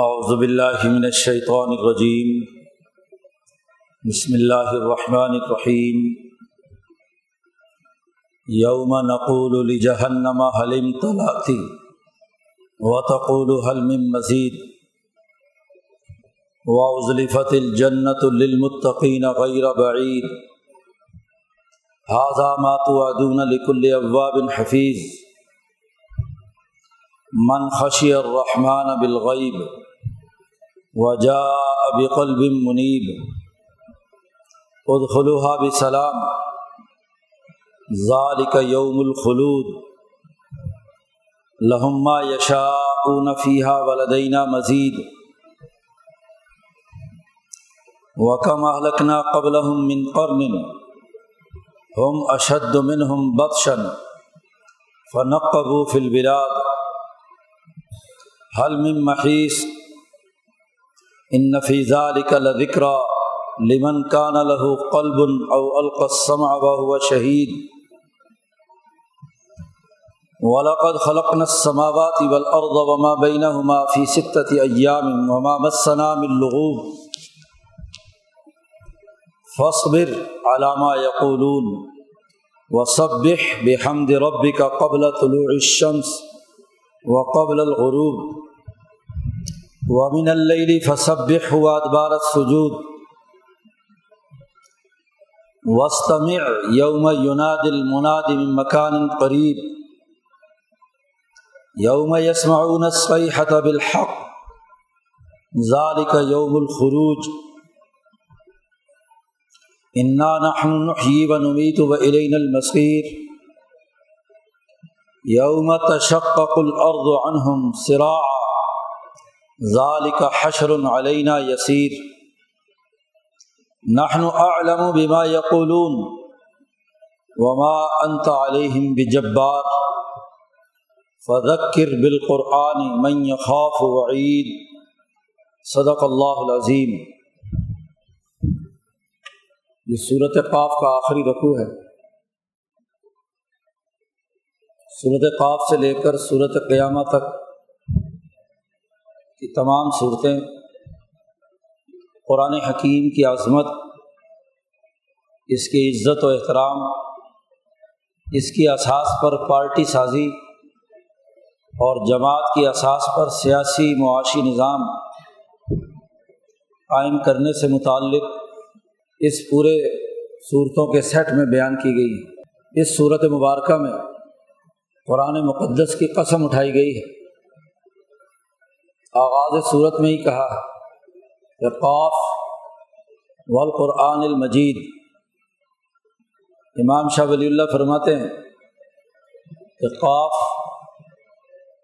اعوذ باللہ من الشیطان الرجیم بسم اللہ الرحمن الرحیم یوم نقول لجہنم حل امتلأت وتقول هل من مزید وأزلفت الجنة للمتقین غیر بعید هذا ما توعدون لكل اواب حفیظ من خشی الرحمن بالغیب وجاء بقلب منیب ادخلوها بسلام. ذالک یوم الخلود. لهم ما یشاءون فیها ولدینا مزید وکم اہلکنا قبلهم من قرن. هم اشد منهم بطشا. فنقبوا في البلاد. هل من محیص ان فی ذلك لذکرى لمن كان له قلب او القى السمع وهو شهید ولقد خلقنا السماوات والارض وما بينهما في سته ايام وما مسنا من لغوب. فاصبر على ما يقولون وسبح بحمد ربك قبل طلوع الشمس وقبل الغروب. ومن اللیل فسبح وادبار السجود. واستمع یوم یناد المناد من مکان قریب یوم یسمعون الصیحة بالحق. ذالک یوم الخروج. انا نحن نحیی و نمیت و الینا المصیر یوم تشقق الارض عنهم سراعا ذالک حشر علینا یسیر۔ نحن اعلم بما یقولون وما انت علیہم بجبار۔ فذکر بالقرآن من یخاف وعید۔ صدق اللہ العظیم۔ یہ صورت قاف کا آخری رقو ہے۔ صورت قاف سے لے کر صورت قیامہ تک کہ تمام صورتیں قرآن حکیم کی عظمت، اس کی عزت و احترام، اس کی اساس پر پارٹی سازی اور جماعت کی اساس پر سیاسی معاشی نظام قائم کرنے سے متعلق اس پورے صورتوں کے سیٹ میں بیان کی گئی۔ ہے اس صورت مبارکہ میں قرآن مقدس کی قسم اٹھائی گئی ہے۔ آغاز صورت میں ہی کہا کہ قاف والقرآن المجید۔ امام شاہ ولی اللہ فرماتے ہیں کہ قاف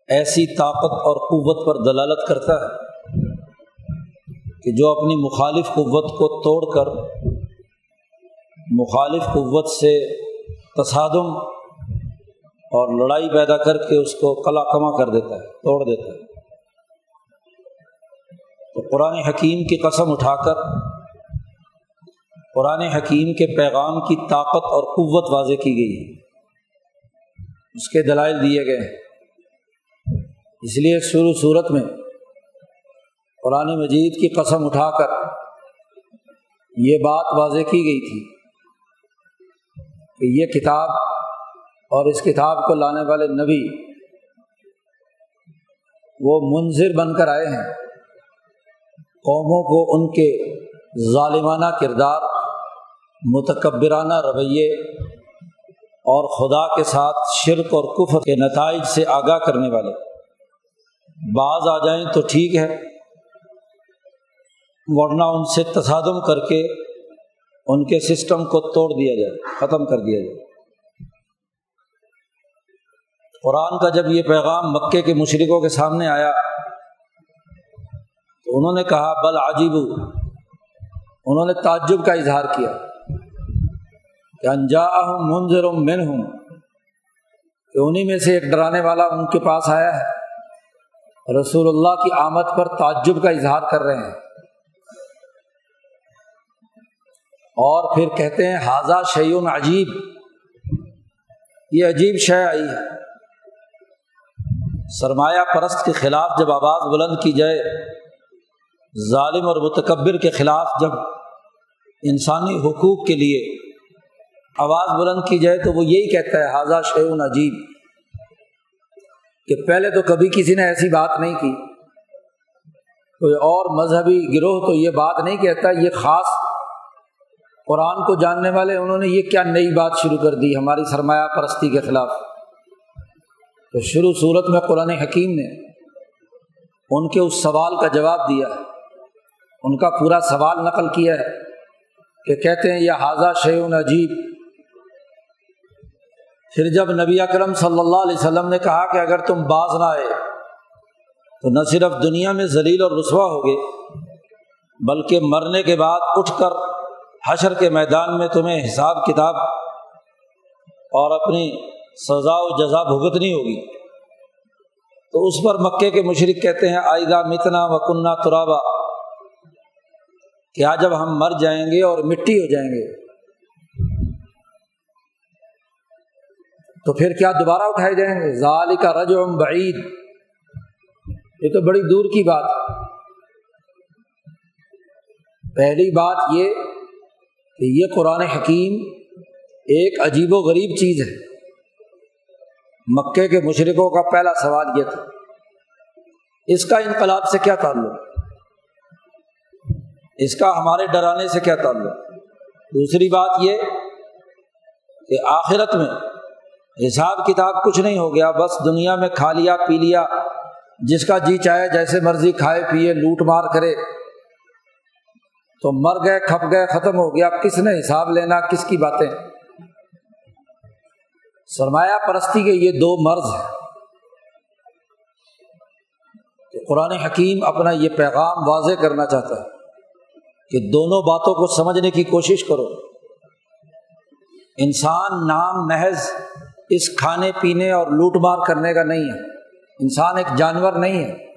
ایسی طاقت اور قوت پر دلالت کرتا ہے کہ جو اپنی مخالف قوت کو توڑ کر مخالف قوت سے تصادم اور لڑائی پیدا کر کے اس کو کلا کما کر دیتا ہے، توڑ دیتا ہے۔ تو قرآن حکیم کی قسم اٹھا کر، قرآن حکیم کے پیغام کی طاقت اور قوت واضح کی گئی ہے۔ اس کے دلائل دیے گئے ہیں۔ اس لیے شروع صورت میں قرآن مجید کی قسم اٹھا کر یہ بات واضح کی گئی تھی کہ یہ کتاب اور اس کتاب کو لانے والے نبی وہ منظر بن کر آئے ہیں۔ قوموں کو ان کے ظالمانہ کردار، متکبرانہ رویے اور خدا کے ساتھ شرک اور کفر کے نتائج سے آگاہ کرنے والے۔ بعض آ جائیں تو ٹھیک ہے، ورنہ ان سے تصادم کر کے ان کے سسٹم کو توڑ دیا جائے، ختم کر دیا جائے۔ قرآن کا جب یہ پیغام مکے کے مشرقوں کے سامنے آیا انہوں نے کہا، بل عجیب انہوں نے تعجب کا اظہار کیا۔ کہ انجا ہوں منظر من ہوں کہ انہیں میں سے ایک ڈرانے والا ان کے پاس آیا ہے۔ رسول اللہ کی آمد پر تعجب کا اظہار کر رہے ہیں۔ اور پھر کہتے ہیں حاضہ شعیون عجیب۔ یہ عجیب شے آئی ہے۔ سرمایہ پرست کے خلاف جب آواز بلند کی جائے ظالم اور متکبر کے خلاف جب انسانی حقوق کے لیے آواز بلند کی جائے تو وہ یہی کہتا ہے حاضہ شیون عجیب. کہ پہلے تو کبھی کسی نے ایسی بات نہیں کی۔ کوئی اور مذہبی گروہ تو یہ بات نہیں کہتا، یہ خاص قرآن کو جاننے والے انہوں نے یہ کیا نئی بات شروع کر دی ہماری سرمایہ پرستی کے خلاف۔ تو شروع صورت میں قرآن حکیم نے ان کے اس سوال کا جواب دیا۔ ہے ان کا پورا سوال نقل کیا ہے کہ کہتے ہیں یہ حاضہ شیون عجیب۔ پھر جب نبی اکرم صلی اللہ علیہ وسلم نے کہا کہ اگر تم باز نہ آئے تو نہ صرف دنیا میں ذلیل اور رسوا ہوگے، بلکہ مرنے کے بعد اٹھ کر حشر کے میدان میں تمہیں حساب کتاب اور اپنی سزا و جزا بھگتنی ہوگی۔ تو اس پر مکے کے مشرق کہتے ہیں آئدہ متنا و کنہ ترابا کیا جب ہم مر جائیں گے اور مٹی ہو جائیں گے، تو پھر کیا دوبارہ اٹھائے جائیں گے؟ ظال کا رج بعید۔ یہ تو بڑی دور کی بات۔ پہلی بات یہ کہ یہ قرآن حکیم ایک عجیب و غریب چیز ہے۔ مکے کے مشرقوں کا پہلا سوال یہ تھا۔ اس کا انقلاب سے کیا تعلق؟ اس کا ہمارے ڈرانے سے کیا تعلق؟ دوسری بات یہ کہ آخرت میں حساب کتاب کچھ نہیں ہو گیا، بس دنیا میں کھا لیا، پی لیا، جس کا جی چاہے، جیسے مرضی کھائے پیے لوٹ مار کرے۔ تو مر گئے، کھپ گئے، ختم ہو گیا، کس نے حساب لینا، کس کی باتیں؟ سرمایہ پرستی کے یہ دو مرض ہیں۔ قرآن حکیم اپنا یہ پیغام واضح کرنا چاہتا ہے۔ کہ دونوں باتوں کو سمجھنے کی کوشش کرو۔ انسان نام محض اس کھانے پینے اور لوٹ مار کرنے کا نہیں ہے۔ انسان ایک جانور نہیں ہے۔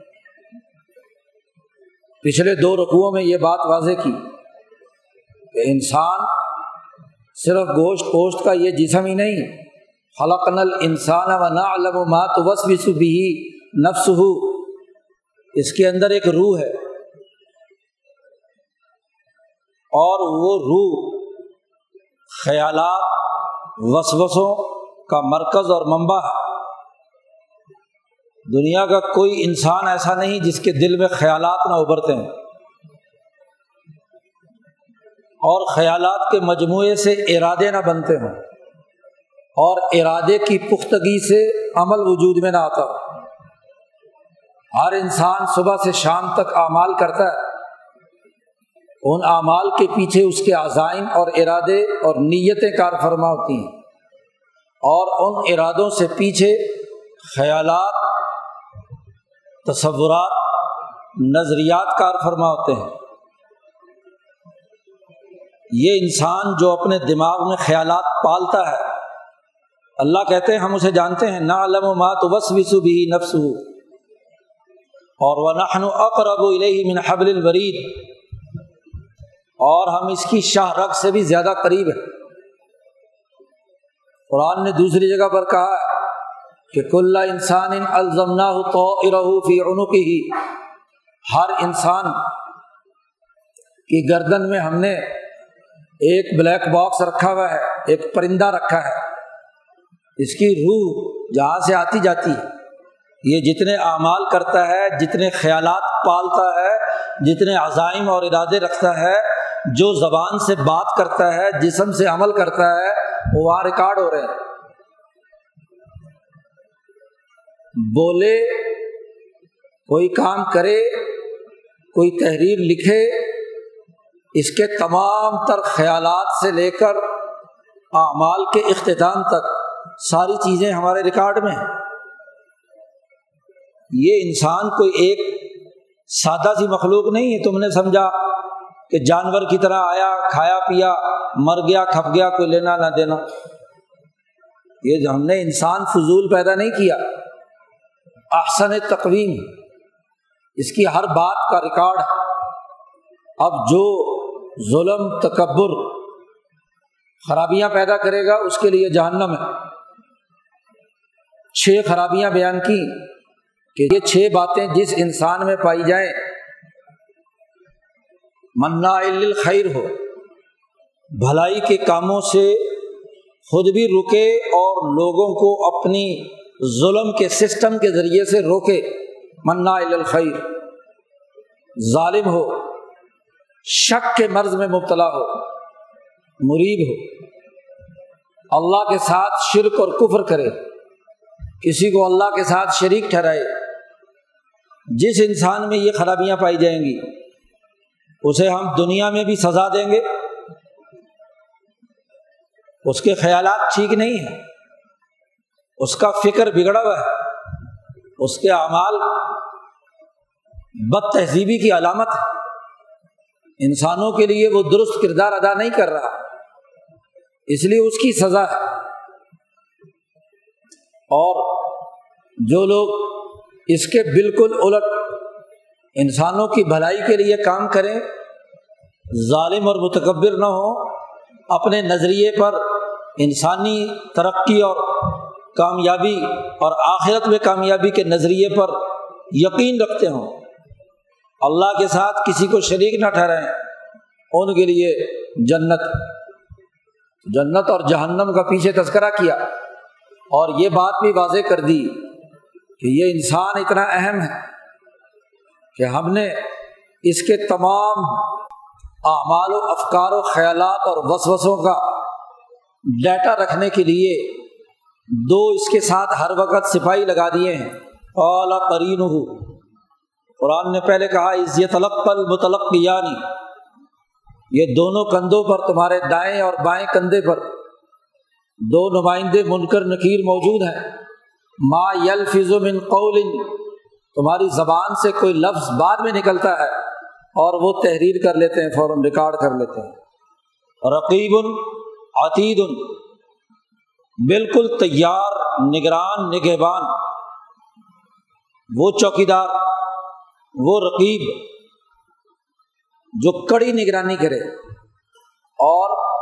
پچھلے دو رقوؤں میں یہ بات واضح کی کہ انسان صرف گوشت پوشت کا یہ جسم ہی نہیں۔ خلق نل انسان و نا علم و مات وس بھی نفس ہو اس کے اندر ایک روح ہے۔ اور وہ روح خیالات وسوسوں کا مرکز اور منبع ہے۔ دنیا کا کوئی انسان ایسا نہیں جس کے دل میں خیالات نہ ابھرتے ہیں۔ اور خیالات کے مجموعے سے ارادے نہ بنتے ہوں۔ اور ارادے کی پختگی سے عمل وجود میں نہ آتا ہو۔ ہر انسان صبح سے شام تک اعمال کرتا ہے۔ ان اعمال کے پیچھے اس کے عزائم اور ارادے اور نیتیں کار فرما ہوتی ہیں اور ان ارادوں سے پیچھے خیالات، تصورات، نظریات کار فرما ہوتے ہیں۔ یہ انسان جو اپنے دماغ میں خیالات پالتا ہے، اللہ کہتے ہیں ہم اسے جانتے ہیں نہ علم و مات وس وسو بھی نفس ہو اور وہ نحن اقرب من حبل الورید۔ اور ہم اس کی شاہ رگ سے بھی زیادہ قریب ہیں۔ قرآن نے دوسری جگہ پر کہا کہ کل انسان الزم تو ہی ہر انسان کی گردن میں ہم نے ایک بلیک باکس رکھا ہوا ہے، ایک پرندہ رکھا ہے۔ اس کی روح جہاں سے آتی جاتی ہے۔ یہ جتنے اعمال کرتا ہے، جتنے خیالات پالتا ہے، جتنے عزائم اور ارادے رکھتا ہے جو زبان سے بات کرتا ہے، جسم سے عمل کرتا ہے، وہ وہاں ریکارڈ ہو رہے ہیں۔ بولے، کوئی کام کرے، کوئی تحریر لکھے، اس کے تمام تر خیالات سے لے کر اعمال کے اختتام تک ساری چیزیں ہمارے ریکارڈ میں ہیں۔ یہ انسان کوئی ایک سادہ سی مخلوق نہیں ہے، تم نے سمجھا۔ کہ جانور کی طرح آیا، کھایا، پیا، مر گیا کھپ گیا، کوئی لینا نہ دینا۔ یہ ہم نے انسان فضول پیدا نہیں کیا۔ احسن تقویم۔ اس کی ہر بات کا ریکارڈ۔ اب جو ظلم، تکبر، خرابیاں پیدا کرے گا، اس کے لیے جہنم ہے۔ چھ خرابیاں بیان کی کہ یہ چھ باتیں جس انسان میں پائی جائیں منا خیر ہو۔ بھلائی کے کاموں سے خود بھی رکے اور لوگوں کو اپنی ظلم کے سسٹم کے ذریعے سے روکے۔ منا الخیر۔ ظالم ہو۔ شک کے مرض میں مبتلا ہو۔ مریب ہو۔ اللہ کے ساتھ شرک اور کفر کرے۔ کسی کو اللہ کے ساتھ شریک ٹھہرائے۔ جس انسان میں یہ خرابیاں پائی جائیں گی۔ اسے ہم دنیا میں بھی سزا دیں گے۔ اس کے خیالات ٹھیک نہیں ہیں۔ اس کا فکر بگڑا ہوا ہے۔ اس کے اعمال بد تہذیبی کی علامت ہے۔ انسانوں کے لیے وہ درست کردار ادا نہیں کر رہا۔ اس لیے اس کی سزا ہے۔ اور جو لوگ اس کے بالکل الٹ انسانوں کی بھلائی کے لیے کام کریں، ظالم اور متکبر نہ ہو اپنے نظریے پر انسانی ترقی اور کامیابی اور آخرت میں کامیابی کے نظریے پر یقین رکھتے ہوں۔ اللہ کے ساتھ کسی کو شریک نہ ٹھہرائیں، ان کے لیے جنت جنت اور جہنم کا پیچھے تذکرہ کیا۔ اور یہ بات بھی واضح کر دی کہ یہ انسان اتنا اہم ہے۔ کہ ہم نے اس کے تمام اعمال و افکار و خیالات اور وسوسوں کا ڈیٹا رکھنے کے لیے دو اس کے ساتھ ہر وقت سپاہی لگا دیے ہیں۔ اعلیٰ کرین قرآن نے پہلے کہا عزت القل متلق یعنی یہ دونوں کندھوں پر، تمہارے دائیں اور بائیں کندھے پر دو نمائندے، منکر، نکیر موجود ہیں۔ ما یل من قول تمہاری زبان سے کوئی لفظ بعد میں نکلتا ہے اور وہ تحریر کر لیتے ہیں، فوراً ریکارڈ کر لیتے ہیں۔ رقیب، عتید، بالکل تیار، نگران، نگہبان۔ وہ چوکیدار، وہ رقیب جو کڑی نگرانی کرے۔ اور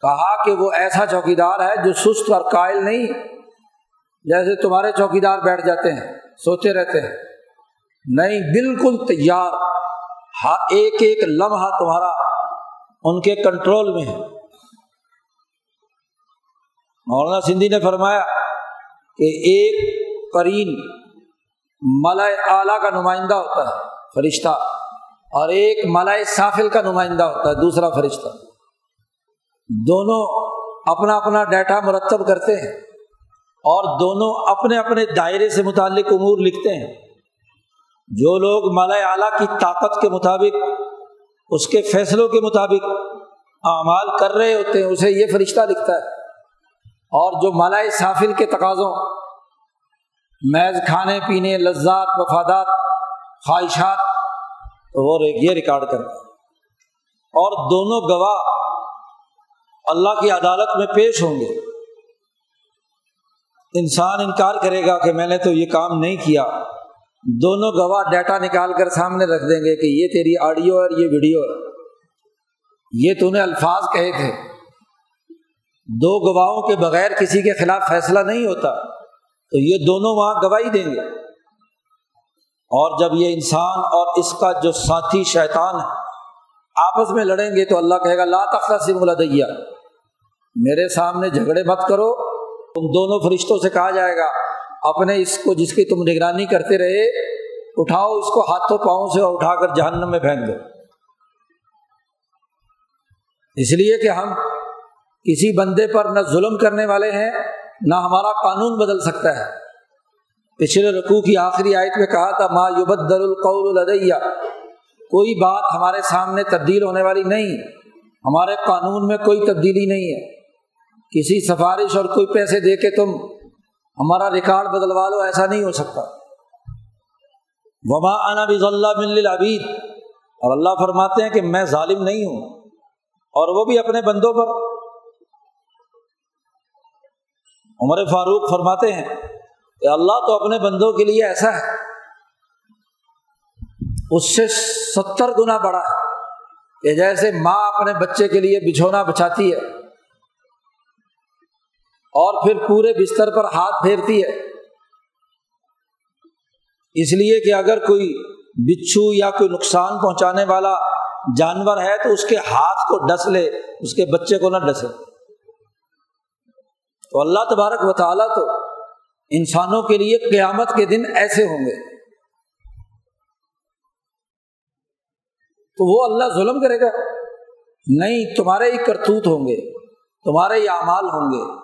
کہا کہ وہ ایسا چوکیدار ہے جو سست اور قائل نہیں، جیسے تمہارے چوکیدار بیٹھ جاتے ہیں۔ سوتے رہتے ہیں۔ نہیں، بالکل تیار۔ ہاں ایک ایک لمحہ تمہارا ان کے کنٹرول میں ہے۔ مولانا سندھی نے فرمایا کہ ایک کرین ملائے اعلیٰ کا نمائندہ ہوتا ہے، فرشتہ، اور ایک ملائے سافل کا نمائندہ ہوتا ہے، دوسرا فرشتہ۔ دونوں اپنا اپنا ڈیٹا مرتب کرتے ہیں۔ اور دونوں اپنے اپنے دائرے سے متعلق امور لکھتے ہیں۔ جو لوگ مالا اعلیٰ کی طاقت کے مطابق، اس کے فیصلوں کے مطابق اعمال کر رہے ہوتے ہیں، اسے یہ فرشتہ لکھتا ہے۔ اور جو مالا سافل کے تقاضوں، میز کھانے پینے، لذات مفادات خواہشات، تو وہ یہ ریکارڈ کرتے ہیں۔ اور دونوں گواہ اللہ کی عدالت میں پیش ہوں گے۔ انسان انکار کرے گا کہ میں نے تو یہ کام نہیں کیا۔ دونوں گواہ ڈیٹا نکال کر سامنے رکھ دیں گے کہ یہ تیری آڈیو اور یہ ویڈیو ہے۔ یہ تو نے الفاظ کہے تھے۔ دو گواہوں کے بغیر کسی کے خلاف فیصلہ نہیں ہوتا۔ تو یہ دونوں وہاں گواہی دیں گے۔ اور جب یہ انسان اور اس کا جو ساتھی شیطان ہے، آپس میں لڑیں گے تو اللہ کہے گا، لا تخلا سے ملادیا میرے سامنے جھگڑے مت کرو۔ تم دونوں فرشتوں سے کہا جائے گا، اپنے اس کو جس کی تم نگرانی کرتے رہے، اٹھاؤ اس کو ہاتھوں پاؤں سے اور اٹھا کر جہنم میں پھینک دو۔ اس لیے کہ ہم کسی بندے پر نہ ظلم کرنے والے ہیں، نہ ہمارا قانون بدل سکتا ہے۔ پچھلے رقو کی آخری آیت میں کہا تھا، ما یبدل القول الدیہ کوئی بات ہمارے سامنے تبدیل ہونے والی نہیں، ہمارے قانون میں کوئی تبدیلی نہیں ہے۔ کسی سفارش اور کوئی پیسے دے کے تم ہمارا ریکارڈ بدلوا لو، ایسا نہیں ہو سکتا۔ وبا انا بز اللہ من العبید اور اللہ فرماتے ہیں کہ میں ظالم نہیں ہوں، اور وہ بھی اپنے بندوں پر۔ عمر فاروق فرماتے ہیں کہ اللہ تو اپنے بندوں کے لیے ایسا ہے۔ اس سے ستر گنا بڑا ہے۔ کہ جیسے ماں اپنے بچے کے لیے بچھونا بچھاتی ہے۔ اور پھر پورے بستر پر ہاتھ پھیرتی ہے۔ اس لیے کہ اگر کوئی بچھو یا کوئی نقصان پہنچانے والا جانور ہے تو اس کے ہاتھ کو ڈس لے، اس کے بچے کو نہ ڈسے۔ تو اللہ تبارک و تعالیٰ تو انسانوں کے لیے قیامت کے دن ایسے ہوں گے۔ تو وہ اللہ ظلم کرے گا۔ نہیں، تمہارے ہی کرتوت ہوں گے، تمہارے ہی اعمال ہوں گے۔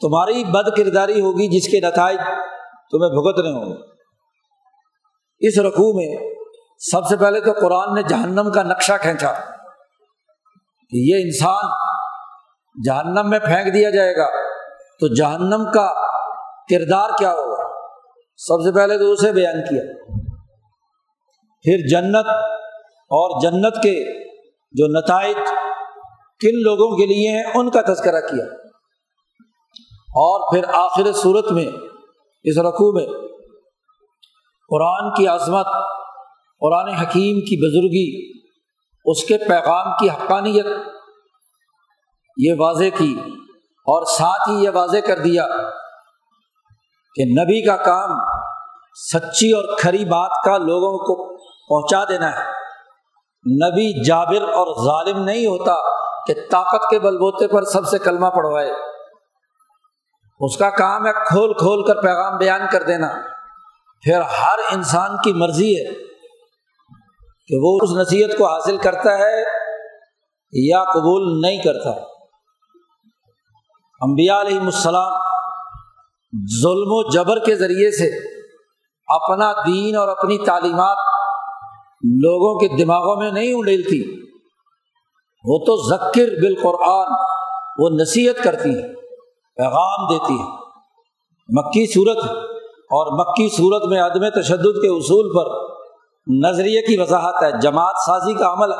تمہاری بد کرداری ہوگی جس کے نتائج تمہیں بھگتنے ہوں گے۔ اس رقوع میں سب سے پہلے تو قرآن نے جہنم کا نقشہ کھینچا کہ یہ انسان جہنم میں پھینک دیا جائے گا۔ تو جہنم کا کردار کیا ہوگا؟ سب سے پہلے تو اسے بیان کیا۔ پھر جنت اور جنت کے جو نتائج کن لوگوں کے لیے ہیں، ان کا تذکرہ کیا۔ اور پھر آخر صورت میں، اس رقوع میں، قرآن کی عظمت، قرآن حکیم کی بزرگی، اس کے پیغام کی حقانیت، یہ واضح کی اور ساتھ ہی یہ واضح کر دیا کہ نبی کا کام سچی اور کھری بات کا لوگوں کو پہنچا دینا ہے۔ نبی جابر اور ظالم نہیں ہوتا کہ طاقت کے بل بوتے پر سب سے کلمہ پڑھوائے۔ اس کا کام ہے کھول کھول کر پیغام بیان کر دینا۔ پھر ہر انسان کی مرضی ہے کہ وہ اس نصیحت کو حاصل کرتا ہے یا قبول نہیں کرتا۔ امبیا علیہ السلام ظلم و جبر کے ذریعے سے اپنا دین اور اپنی تعلیمات لوگوں کے دماغوں میں نہیں اڈیلتی وہ تو ذکر بالقرآن، وہ نصیحت کرتی ہے پیغام دیتی ہے۔ مکی صورت اور مکی صورت میں عدم تشدد کے اصول پر نظریے کی وضاحت ہے۔ جماعت سازی کا عمل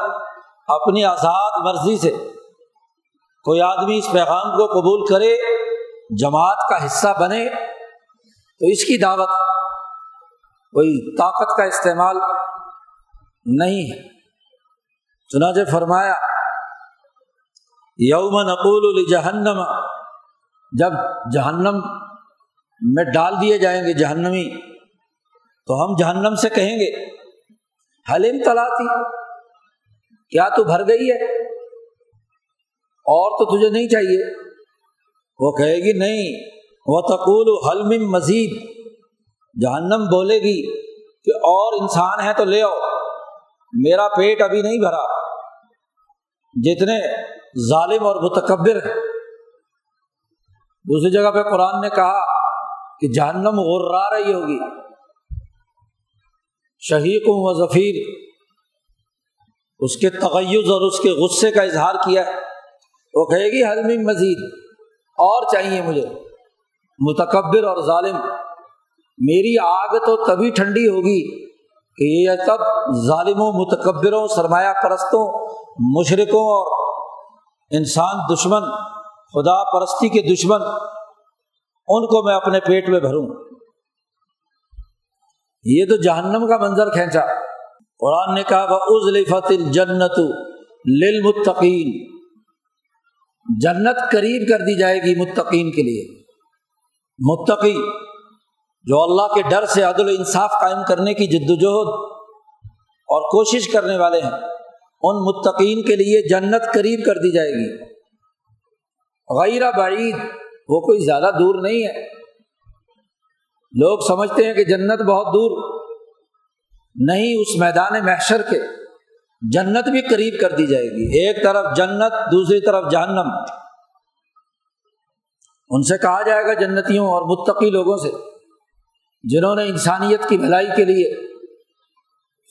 اپنی آزاد مرضی سے کوئی آدمی اس پیغام کو قبول کرے، جماعت کا حصہ بنے، تو اس کی دعوت کوئی طاقت کا استعمال نہیں ہے۔ چنانچہ فرمایا، یوم نقول جہنم جب جہنم میں ڈال دیے جائیں گے جہنمی، تو ہم جہنم سے کہیں گے حلیم تلاتی کیا تو بھر گئی ہے؟ اور تو تجھے نہیں چاہیے۔ وہ کہے گی، نہیں وہ تقول حلم مزید جہنم بولے گی کہ اور انسان ہے تو لے آؤ۔ میرا پیٹ ابھی نہیں بھرا۔ جتنے ظالم اور متکبر ہیں۔ دوسری جگہ پہ قرآن نے کہا کہ جہنم غرا رہی ہوگی۔ شہیق و ظفیر، اس کے تغیز اور اس کے غصے کا اظہار کیا ہے۔ وہ کہے گی حلمی مزید، اور چاہیے مجھے۔ متکبر اور ظالم، میری آگ تو تبھی ٹھنڈی ہوگی کہ یہ تب ظالموں، متکبروں، سرمایہ پرستوں مشرقوں اور انسان دشمن خدا پرستی کے دشمن، ان کو میں اپنے پیٹ میں بھروں۔ یہ تو جہنم کا منظر کھینچا۔ قرآن نے کہا وہ ازل فتل جنت للمتقین جنت قریب کر دی جائے گی متقین کے لیے۔ متقی، جو اللہ کے ڈر سے عدل و انصاف قائم کرنے کی جد وجہد اور کوشش کرنے والے ہیں، ان متقین کے لیے جنت قریب کر دی جائے گی۔ غیر بعید، وہ کوئی زیادہ دور نہیں ہے۔ لوگ سمجھتے ہیں کہ جنت بہت دور، نہیں اس میدان محشر کے، جنت بھی قریب کر دی جائے گی۔ ایک طرف جنت، دوسری طرف جہنم۔ ان سے کہا جائے گا جنتیوں اور متقی لوگوں سے، جنہوں نے انسانیت کی بھلائی کے لیے،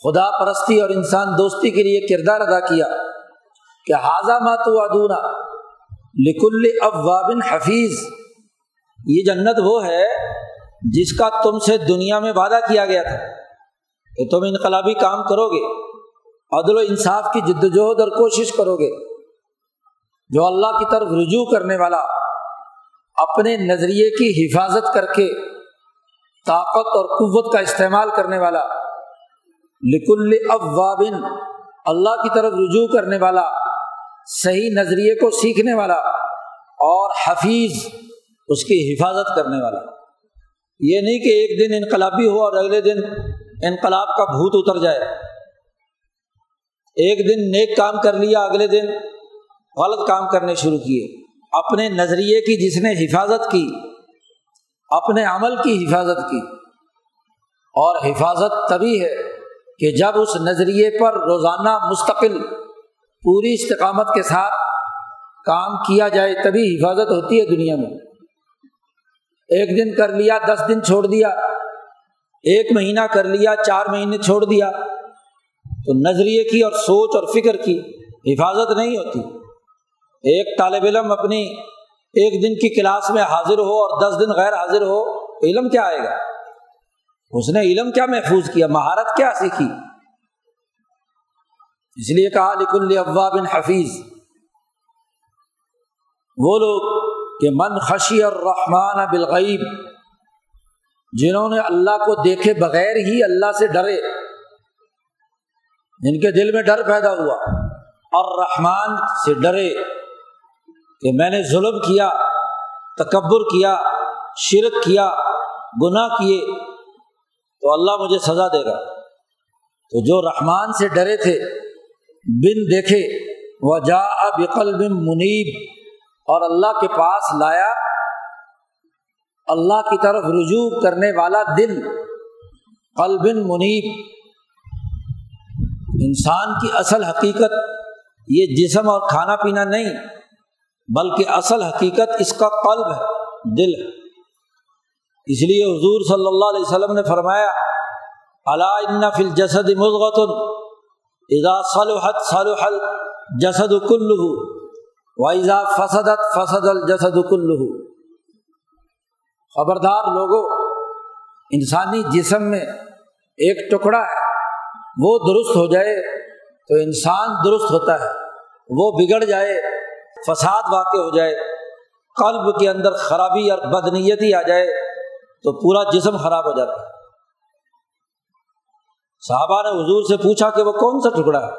خدا پرستی اور انسان دوستی کے لیے کردار ادا کیا، کہ حاضہ ماتو ادونا لکل ابوابن حفیظ۔ یہ جنت وہ ہے جس کا تم سے دنیا میں وعدہ کیا گیا تھا کہ تم انقلابی کام کرو گے عدل و انصاف کی جد وجہد اور کوشش کرو گے جو اللہ کی طرف رجوع کرنے والا اپنے نظریے کی حفاظت کر کے طاقت اور قوت کا استعمال کرنے والا، لکل اوابن اللہ کی طرف رجوع کرنے والا صحیح نظریے کو سیکھنے والا اور حفیظ اس کی حفاظت کرنے والا۔ یہ نہیں کہ ایک دن انقلابی ہو اور اگلے دن انقلاب کا بھوت اتر جائے۔ ایک دن نیک کام کر لیا، اگلے دن غلط کام کرنے شروع کیے۔ اپنے نظریے کی جس نے حفاظت کی، اپنے عمل کی حفاظت کی۔ اور حفاظت تبھی ہے کہ جب اس نظریے پر روزانہ مستقل پوری استقامت کے ساتھ کام کیا جائے تبھی حفاظت ہوتی ہے دنیا میں۔ ایک دن کر لیا، دس دن چھوڑ دیا، ایک مہینہ کر لیا، چار مہینے چھوڑ دیا۔ تو نظریے کی اور سوچ اور فکر کی حفاظت نہیں ہوتی۔ ایک طالب علم اپنی ایک دن کی کلاس میں حاضر ہو اور دس دن غیر حاضر ہو، علم کیا آئے گا؟ اس نے علم کیا محفوظ کیا؟ مہارت کیا سیکھی؟ اس لیے کہا لکل ابا بن حفیظ وہ لوگ کہ من خشی اور رحمان بالغیب، جنہوں نے اللہ کو دیکھے بغیر ہی اللہ سے ڈرے جن کے دل میں ڈر پیدا ہوا۔ اور رحمان سے ڈرے کہ میں نے ظلم کیا، تکبر کیا، شرک کیا، گناہ کیے، تو اللہ مجھے سزا دے گا۔ تو جو رحمان سے ڈرے تھے بن دیکھے وہ جا بقل بن منیب، اور اللہ کے پاس لایا اللہ کی طرف رجوع کرنے والا دل قلب منیب۔ انسان کی اصل حقیقت یہ جسم اور کھانا پینا نہیں، بلکہ اصل حقیقت اس کا قلب ہے، دل ہے۔ اس لیے حضور صلی اللہ علیہ وسلم نے فرمایا اللہ فل جسد مضغت اذا صلحت صلح الجسد كله واذا فسدت فسد الجسد كله خبردار لوگوں انسانی جسم میں ایک ٹکڑا ہے، وہ درست ہو جائے تو انسان درست ہوتا ہے، وہ بگڑ جائے، فساد واقع ہو جائے، قلب کے اندر خرابی اور بدنیتی آ جائے تو پورا جسم خراب ہو جاتا ہے۔ صحابہ نے حضور سے پوچھا کہ وہ کون سا ٹکڑا ہے؟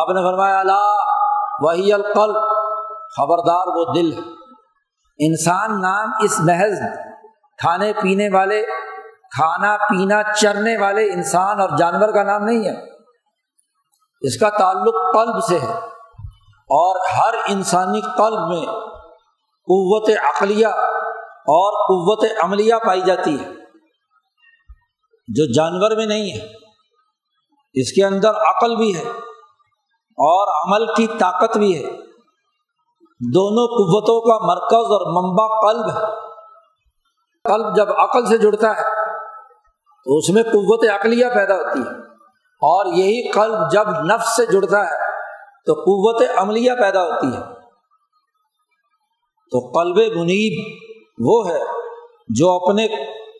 آپ نے فرمایا اللہ وہی القلب، خبردار وہ دل انسان نام اس محض کھانے پینے والے، کھانا پینا چرنے والے انسان اور جانور کا نام نہیں ہے۔ اس کا تعلق قلب سے ہے۔ اور ہر انسانی قلب میں قوت عقلیہ اور قوت عملیہ پائی جاتی ہے۔ جو جانور میں نہیں ہے، اس کے اندر عقل بھی ہے اور عمل کی طاقت بھی ہے۔ دونوں قوتوں کا مرکز اور منبع قلب ہے۔ قلب جب عقل سے جڑتا ہے، تو اس میں قوت عقلیہ پیدا ہوتی ہے۔ اور یہی قلب جب نفس سے جڑتا ہے، تو قوت عملیہ پیدا ہوتی ہے۔ تو قلب منیب وہ ہے جو اپنے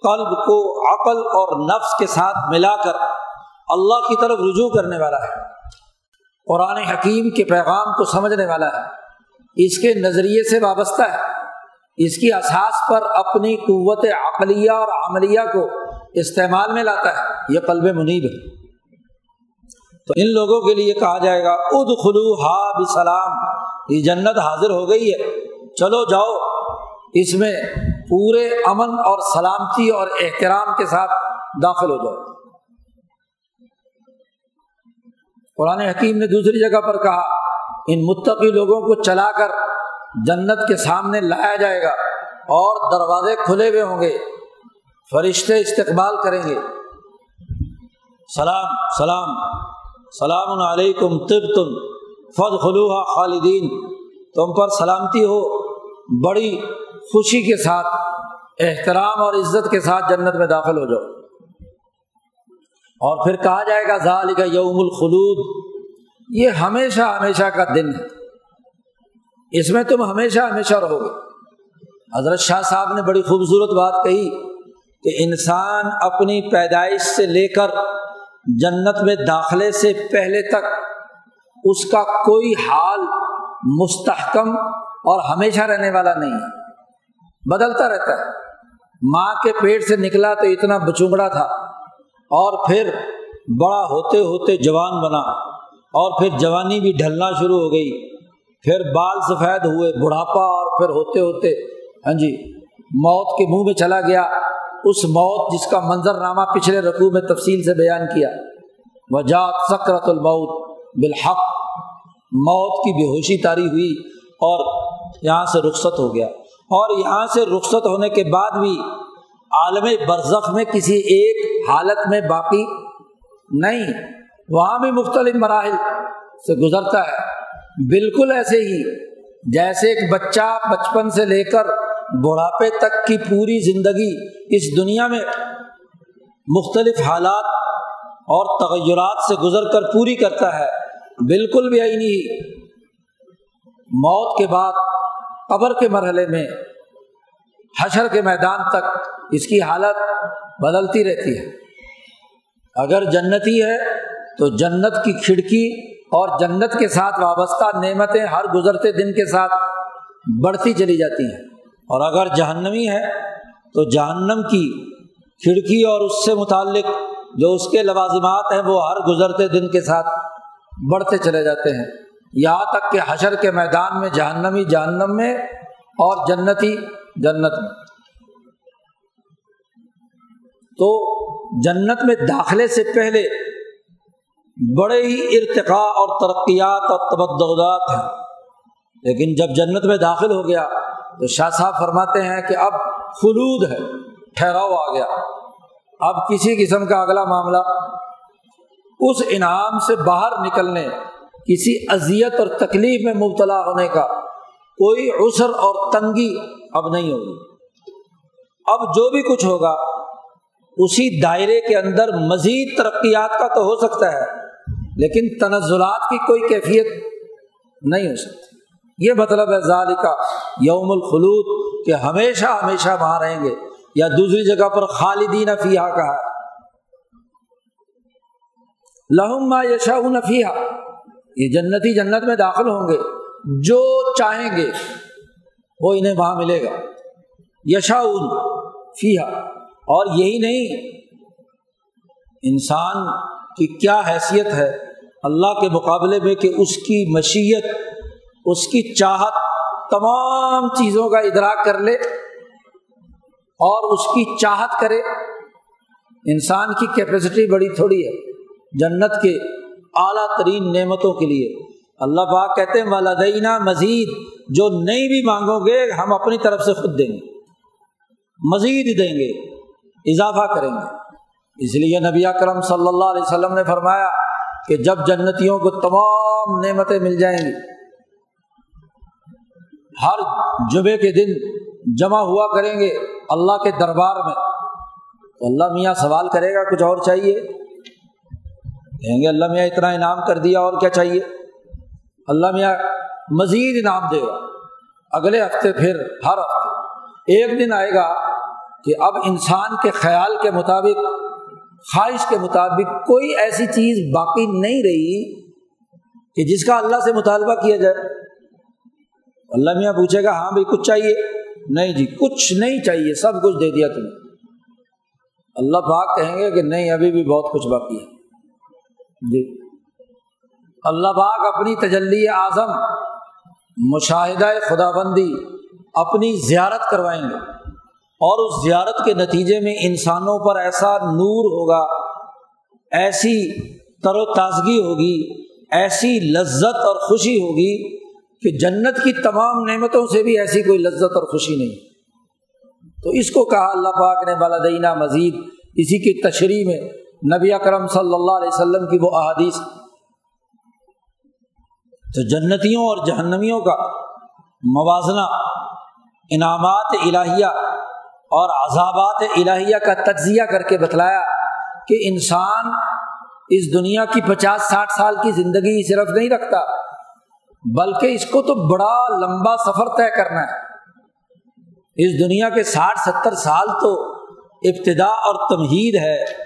قلب کو عقل اور نفس کے ساتھ ملا کر اللہ کی طرف رجوع کرنے والا ہے۔ قرآن حکیم کے پیغام کو سمجھنے والا ہے۔ اس کے نظریے سے وابستہ ہے۔ اس کی اساس پر اپنی قوت عقلیہ اور عملیہ کو استعمال میں لاتا ہے۔ یہ قلب منیب ہے۔ تو ان لوگوں کے لیے کہا جائے گا اد خلو ہا بسلام، یہ جنت حاضر ہو گئی ہے۔ چلو جاؤ۔ اس میں پورے امن اور سلامتی اور احترام کے ساتھ داخل ہو جاؤ قرآن حکیم نے دوسری جگہ پر کہا، ان متقی لوگوں کو چلا کر جنت کے سامنے لایا جائے گا اور دروازے کھلے ہوئے ہوں گے۔ فرشتے استقبال کریں گے۔ سلام سلام سلام علیکم طب تم فض خلوحا خالدین۔ تم پر سلامتی ہو، بڑی خوشی کے ساتھ، احترام اور عزت کے ساتھ جنت میں داخل ہو جاؤ۔ اور پھر کہا جائے گا ظال کا یوم الخلود۔ یہ ہمیشہ ہمیشہ کا دن ہے۔ اس میں تم ہمیشہ ہمیشہ رہو گے۔ حضرت شاہ صاحب نے بڑی خوبصورت بات کہی کہ انسان اپنی پیدائش سے لے کر جنت میں داخلے سے پہلے تک اس کا کوئی حال مستحکم اور ہمیشہ رہنے والا نہیں ہے۔ بدلتا رہتا ہے۔ ماں کے پیٹ سے نکلا تو اتنا بچونگڑا تھا۔ اور پھر بڑا ہوتے ہوتے جوان بنا۔ اور پھر جوانی بھی ڈھلنا شروع ہو گئی۔ پھر بال سفید ہوئے، بڑھاپا۔ اور پھر ہوتے ہوتے ہاں جی موت کے منہ میں چلا گیا۔ اس موت جس کا منظر نامہ پچھلے رقوع میں تفصیل سے بیان کیا۔ وجات سکرت الموت بالحق۔ موت کی بے ہوشی تاری ہوئی اور یہاں سے رخصت ہو گیا۔ اور یہاں سے رخصت ہونے کے بعد بھی عالم برزخ میں کسی ایک حالت میں باقی نہیں۔ وہاں بھی مختلف مراحل سے گزرتا ہے۔ بالکل ایسے ہی، جیسے ایک بچہ بچپن سے لے کر بڑھاپے تک کی پوری زندگی اس دنیا میں مختلف حالات اور تغیرات سے گزر کر پوری کرتا ہے۔ بالکل بھی آئی نہیں موت کے بعد قبر کے مرحلے میں، حشر کے میدان تک اس کی حالت بدلتی رہتی ہے۔ اگر جنتی ہے تو جنت کی کھڑکی اور جنت کے ساتھ وابستہ نعمتیں ہر گزرتے دن کے ساتھ بڑھتی چلی جاتی ہیں۔ اور اگر جہنمی ہے تو جہنم کی کھڑکی اور اس سے متعلق جو اس کے لوازمات ہیں وہ ہر گزرتے دن کے ساتھ بڑھتے چلے جاتے ہیں۔ یہاں تک کہ حشر کے میدان میں، جہنمی جہنم میں اور جنتی جنت میں۔ تو جنت میں داخلے سے پہلے بڑے ہی ارتقاء اور ترقیات اور تبدلات ہیں۔ لیکن جب جنت میں داخل ہو گیا تو شاہ صاحب فرماتے ہیں کہ اب خلود ہے، ٹھہراؤ آ گیا اب کسی قسم کا اگلا معاملہ، اس انعام سے باہر نکلنے کسی اذیت اور تکلیف میں مبتلا ہونے کا کوئی عسر اور تنگی اب نہیں ہوگی۔ اب جو بھی کچھ ہوگا، اسی دائرے کے اندر مزید ترقیات کا تو ہو سکتا ہے، لیکن تنزلات کی کوئی کیفیت نہیں ہو سکتی۔ یہ مطلب ہے ظال کا یوم الخلود کہ ہمیشہ ہمیشہ وہاں رہیں گے، یا دوسری جگہ پر خالدین فیحا کہا ہے۔ لہم یشا فیحا یہ جنتی جنت میں داخل ہوں گے۔ جو چاہیں گے، وہ انہیں وہاں ملے گا۔ یشا فیحا اور یہی نہیں، انسان کی کیا حیثیت ہے اللہ کے مقابلے میں کہ اس کی مشیت، اس کی چاہت تمام چیزوں کا ادراک کر لے اور اس کی چاہت کرے۔ انسان کی کیپیسٹی بڑی تھوڑی ہے۔ جنت کے اعلیٰ ترین نعمتوں کے لیے۔ اللہ پاک کہتے ہیں والدینہ مزید، جو نہیں بھی مانگو گے، ہم اپنی طرف سے خود دیں گے۔ مزید دیں گے، اضافہ کریں گے۔ اس لیے نبی کرم صلی اللہ علیہ وسلم نے فرمایا کہ جب جنتیوں کو تمام نعمتیں مل جائیں گی، ہر جمعے کے دن جمع ہوا کریں گے اللہ کے دربار میں، تو اللہ میاں سوال کرے گا، کچھ اور چاہیے؟ کہیں گے اللہ میاں اتنا انعام کر دیا اور کیا چاہیے؟ اللہ میاں مزید انعام دے گا۔ اگلے ہفتے پھر، ہر ہفتے ایک دن آئے گا کہ اب انسان کے خیال کے مطابق، خواہش کے مطابق کوئی ایسی چیز باقی نہیں رہی کہ جس کا اللہ سے مطالبہ کیا جائے۔ اللہ میاں پوچھے گا ہاں بھائی، کچھ چاہیے؟ نہیں جی کچھ نہیں چاہیے، سب کچھ دے دیا تمہیں اللہ پاک کہیں گے کہ نہیں، ابھی بھی بہت کچھ باقی ہے۔ جی۔ اللہ پاک اپنی تجلی اعظم، مشاہدہ خدا بندی اپنی زیارت کروائیں گے۔ اور اس زیارت کے نتیجے میں انسانوں پر ایسا نور ہوگا، ایسی تر و تازگی ہوگی، ایسی لذت اور خوشی ہوگی کہ جنت کی تمام نعمتوں سے بھی ایسی کوئی لذت اور خوشی نہیں۔ تو اس کو کہا اللہ پاک نے بالدینہ مزید اسی کی تشریح میں نبی اکرم صلی اللہ علیہ وسلم کی وہ احادیث۔ تو جنتیوں اور جہنمیوں کا موازنہ، انعامات الہیہ اور عذابات الہیہ کا تجزیہ کر کے بتلایا کہ انسان اس دنیا کی پچاس ساٹھ سال کی زندگی صرف نہیں رکھتا، بلکہ اس کو تو بڑا لمبا سفر طے کرنا ہے۔ اس دنیا کے ساٹھ ستر سال تو ابتدا اور تمہید ہے۔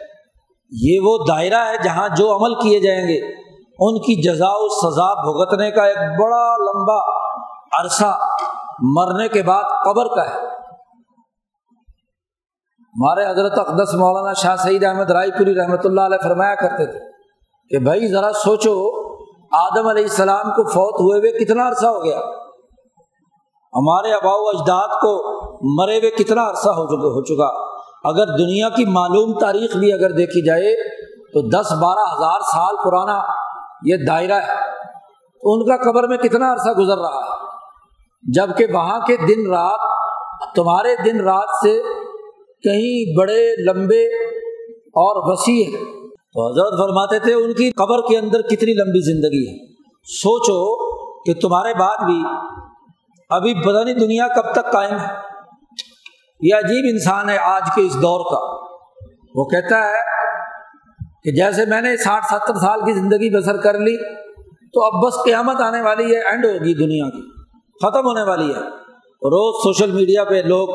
یہ وہ دائرہ ہے جہاں جو عمل کیے جائیں گے۔ ان کی جزا و سزا بھگتنے کا ایک بڑا لمبا عرصہ مرنے کے بعد قبر کا ہے۔ ہمارے حضرت اقدس مولانا شاہ سعید احمد رائے پوری رحمۃ اللہ علیہ فرمایا کرتے تھے کہ بھائی ذرا سوچو، آدم علیہ السلام کو فوت ہوئے ہوئے کتنا عرصہ ہو گیا؟ ہمارے اباؤ اجداد کو مرے ہوئے کتنا عرصہ ہو چکا ہو چکا۔ اگر دنیا کی معلوم تاریخ بھی اگر دیکھی جائے تو دس بارہ ہزار سال پرانا یہ دائرہ ہے۔ تو ان کا قبر میں کتنا عرصہ گزر رہا ہے؟ جبکہ وہاں کے دن رات، تمہارے دن رات سے کہیں بڑے، لمبے اور وسیع ہیں۔ تو حضرت فرماتے تھے، ان کی قبر کے اندر کتنی لمبی زندگی ہے؟ سوچو کہ تمہارے بعد بھی، ابھی پتہ نہیں دنیا کب تک قائم ہے۔ یہ عجیب انسان ہے آج کے اس دور کا۔ وہ کہتا ہے کہ جیسے میں نے ساٹھ ستر سال کی زندگی بسر کر لی، تو اب بس قیامت آنے والی ہے اینڈ ہوگی دنیا کی، ختم ہونے والی ہے۔ روز سوشل میڈیا پہ لوگ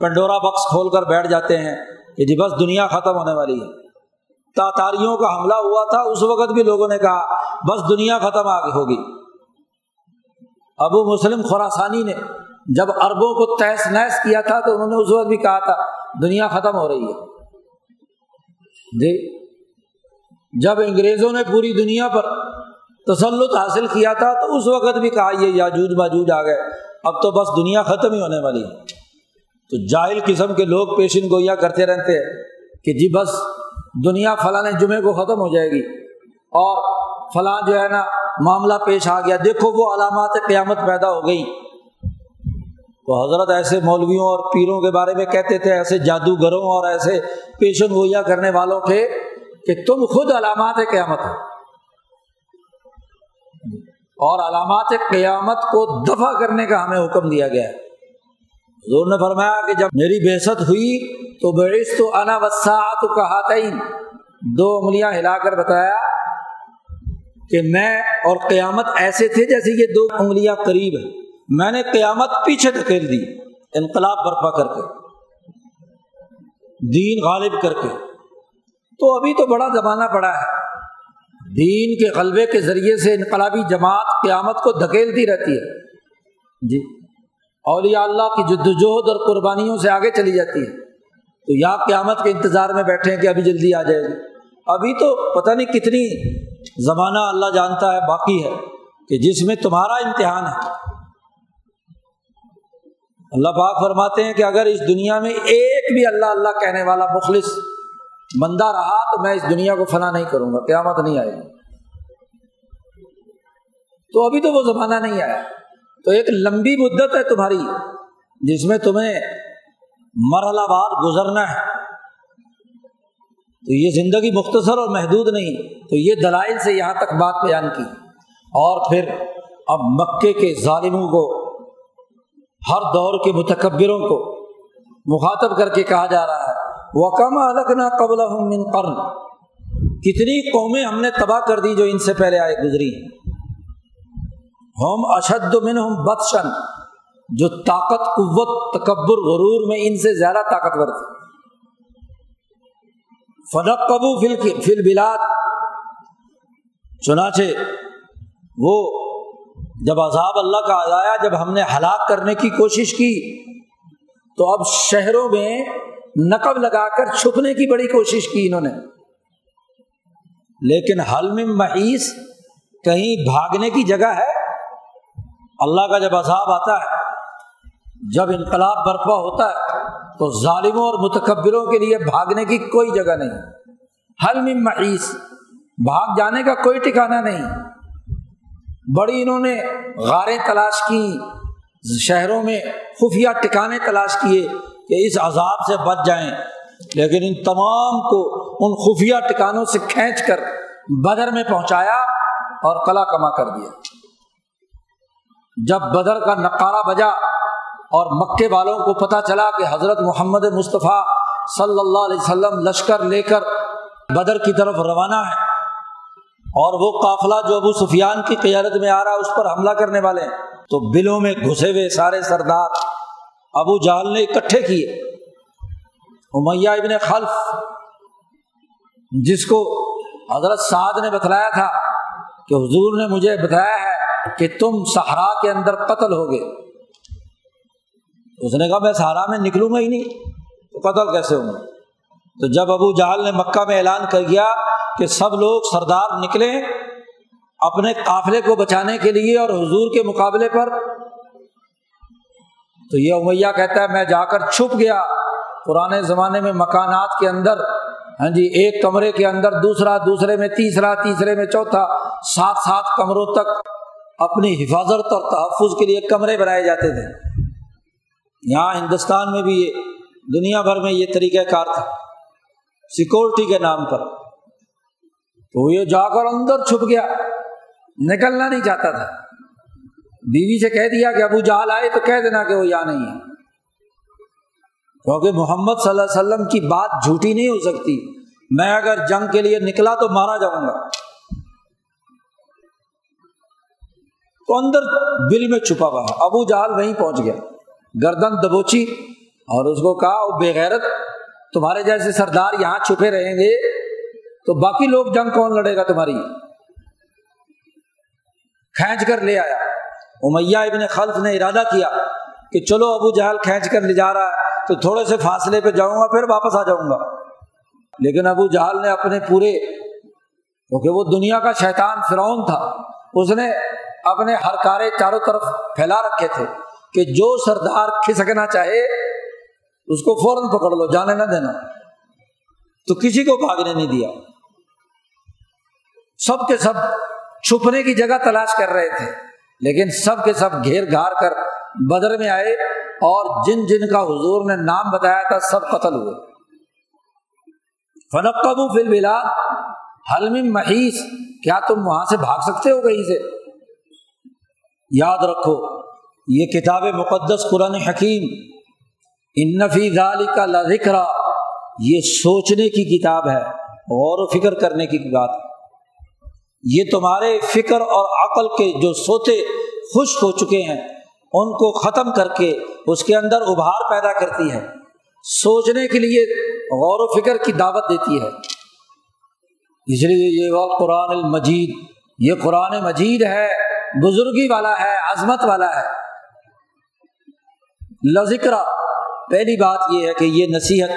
پنڈورا بکس کھول کر بیٹھ جاتے ہیں کہ جی بس دنیا ختم ہونے والی ہے۔ تاتاریوں کا حملہ ہوا تھا، اس وقت بھی لوگوں نے کہا، بس دنیا ختم آگے ہوگی۔ ابو مسلم خوراسانی نے جب اربوں کو تحس نحس کیا تھا تو انہوں نے اس وقت بھی کہا تھا، دنیا ختم ہو رہی ہے۔ جی جب انگریزوں نے پوری دنیا پر تسلط حاصل کیا تھا تو اس وقت بھی کہا، یہ یاجوج باجوج آ گئے۔ اب تو بس دنیا ختم ہی ہونے والی ہے۔ تو جاہل قسم کے لوگ پیشن گویا کرتے رہتے ہیں کہ جی بس دنیا فلاں جمعے کو ختم ہو جائے گی۔ اور فلاں جو ہے نا، معاملہ پیش آ گیا۔ دیکھو وہ علامات قیامت پیدا ہو گئی تو حضرت ایسے مولویوں اور پیروں کے بارے میں کہتے تھے، ایسے جادوگروں اور ایسے پیشن گوئیاں کرنے والوں کے کہ تم خود علامات قیامت ہو۔ اور علامات قیامت کو دفع کرنے کا ہمیں حکم دیا گیا۔ ہے حضور نے فرمایا کہ جب میری بحثت ہوئی تو بیش تو انا وساط کہا دو انگلیاں ہلا کر بتایا کہ میں اور قیامت ایسے تھے جیسے یہ دو انگلیاں قریب ہیں۔ میں نے قیامت پیچھے دھکیل دی، انقلاب برپا کر کے، دین غالب کر کے۔ تو ابھی تو بڑا زمانہ پڑا ہے۔ دین کے غلبے کے ذریعے سے انقلابی جماعت قیامت کو دھکیلتی رہتی ہے۔ جی اولیاء اللہ کی جدوجہد اور قربانیوں سے آگے چلی جاتی ہے۔ تو یا قیامت کے انتظار میں بیٹھے ہیں کہ ابھی جلدی آ جائے گی۔ ابھی تو پتہ نہیں کتنی زمانہ اللہ جانتا ہے، باقی ہے کہ جس میں تمہارا امتحان ہے۔ اللہ پاک فرماتے ہیں کہ اگر اس دنیا میں ایک بھی اللہ اللہ کہنے والا مخلص بندہ رہا تو میں اس دنیا کو فنا نہیں کروں گا، قیامت نہیں آئے گی۔ تو ابھی تو وہ زمانہ نہیں آیا۔ تو ایک لمبی مدت ہے تمہاری، جس میں تمہیں مرحلہ باد گزرنا ہے۔ تو یہ زندگی مختصر اور محدود نہیں، تو یہ دلائل سے یہاں تک بات بیان کی۔ اور پھر اب مکے کے ظالموں کو ہر دور کے متکبروں کو مخاطب کر کے کہا جا رہا ہے۔ وہ کم الگ نہ قبل قرن۔ کتنی قومیں ہم نے تباہ کر دی جو ان سے پہلے آئے گزری۔ ہم اشد من ہم بدشن جو طاقت، قوت، تکبر، غرور میں ان سے زیادہ طاقتور تھے۔ فنق قبو فل فل بلاد چنانچہ وہ جب عذاب اللہ کا آیا جب ہم نے ہلاک کرنے کی کوشش کی، تو اب شہروں میں نقب لگا کر چھپنے کی بڑی کوشش کی انہوں نے۔ لیکن حل میں محیث کہیں بھاگنے کی جگہ ہے۔ اللہ کا جب عذاب آتا ہے، جب انقلاب برپا ہوتا ہے، تو ظالموں اور متکبروں کے لیے بھاگنے کی کوئی جگہ نہیں۔ حل میں بھاگ جانے کا کوئی ٹھکانا نہیں۔ بڑی انہوں نے غاریں تلاش کی، شہروں میں خفیہ ٹکانے تلاش کیے کہ اس عذاب سے بچ جائیں۔ لیکن ان تمام کو ان خفیہ ٹکانوں سے کھینچ کر بدر میں پہنچایا اور کلا کما کر دیا۔ جب بدر کا نقارہ بجا اور مکے والوں کو پتہ چلا کہ حضرت محمد مصطفیٰ صلی اللہ علیہ وسلم لشکر لے کر بدر کی طرف روانہ ہے اور وہ قافلہ جو ابو سفیان کی قیادت میں آ رہا اس پر حملہ کرنے والے ہیں۔ تو بلوں میں گھسے ہوئے سارے سردار ابو جہل نے اکٹھے کیے۔ امیہ ابن خلف، جس کو حضرت سعد نے بتلایا تھا کہ حضور نے مجھے بتایا ہے کہ تم صحرا کے اندر قتل ہو گئے۔ اس نے کہا، میں سہارا میں نکلوں گا ہی نہیں، تو قتل کیسے ہوں گا؟ تو جب ابو جہل نے مکہ میں اعلان کر دیا کہ سب لوگ سردار نکلے اپنے قافلے کو بچانے کے لیے اور حضور کے مقابلے پر۔ تو یہ امیہ کہتا ہے، میں جا کر چھپ گیا پرانے زمانے میں مکانات کے اندر۔ ہاں جی ایک کمرے کے اندر، دوسرا، دوسرے میں، تیسرا، تیسرے میں، چوتھا، سات سات کمروں تک اپنی حفاظت اور تحفظ کے لیے کمرے بنائے جاتے تھے۔ یہاں ہندوستان میں بھی یہ، دنیا بھر میں یہ طریقہ کار تھا۔ سیکورٹی کے نام پر۔ تو یہ جا کر اندر چھپ گیا۔ نکلنا نہیں چاہتا تھا۔ بیوی سے کہہ دیا کہ ابو جہل آئے تو کہہ دینا کہ وہ یہاں نہیں ہے۔ کیونکہ محمد صلی اللہ علیہ وسلم کی بات جھوٹی نہیں ہو سکتی۔ میں اگر جنگ کے لیے نکلا تو مارا جاؤں گا۔ تو اندر بل میں چھپا ہوا ابو جہل وہیں پہنچ گیا۔ گردن دبوچی اور اس کو کہا وہ بےغیرت تمہارے جیسے سردار یہاں چھپے رہیں گے۔ تو باقی لوگ جنگ کون لڑے گا تمہاری؟ کھینچ کر لے آیا۔ امیہ ابن خلف نے ارادہ کیا کہ چلو ابو جہل کھینچ کر لے جا رہا ہے، تو تھوڑے سے فاصلے پہ جاؤں گا، پھر واپس آ جاؤں گا۔ لیکن ابو جہل نے اپنے پورے، کیونکہ وہ دنیا کا شیطان فرعون تھا، اس نے اپنے ہر کارے چاروں طرف پھیلا رکھے تھے کہ جو سردار کھسکنا چاہے، اس کو فوراً پکڑ لو، جانے نہ دینا۔ تو کسی کو بھاگنے نہیں دیا۔ سب کے سب چھپنے کی جگہ تلاش کر رہے تھے۔ لیکن سب کے سب گھیر گھار کر بدر میں آئے اور جن جن کا حضور نے نام بتایا تھا، سب قتل ہوئے۔ فنق قبو فل بلا حلم محیث کیا تم وہاں سے بھاگ سکتے ہو کہیں سے؟ یاد رکھو، یہ کتاب مقدس قرآن حکیم۔ ان نفی ذالی کا ذکر یہ سوچنے کی کتاب ہے غور و فکر کرنے کی بات۔ یہ تمہارے فکر اور عقل کے جو سوتے خشک ہو چکے ہیں، ان کو ختم کر کے اس کے اندر ابھار پیدا کرتی ہے۔ سوچنے کے لیے غور و فکر کی دعوت دیتی ہے۔ اس لیے یہ وہ قرآن المجید، یہ قرآن مجید ہے، بزرگی والا ہے، عظمت والا ہے۔ لذکرہ، پہلی بات یہ ہے کہ یہ نصیحت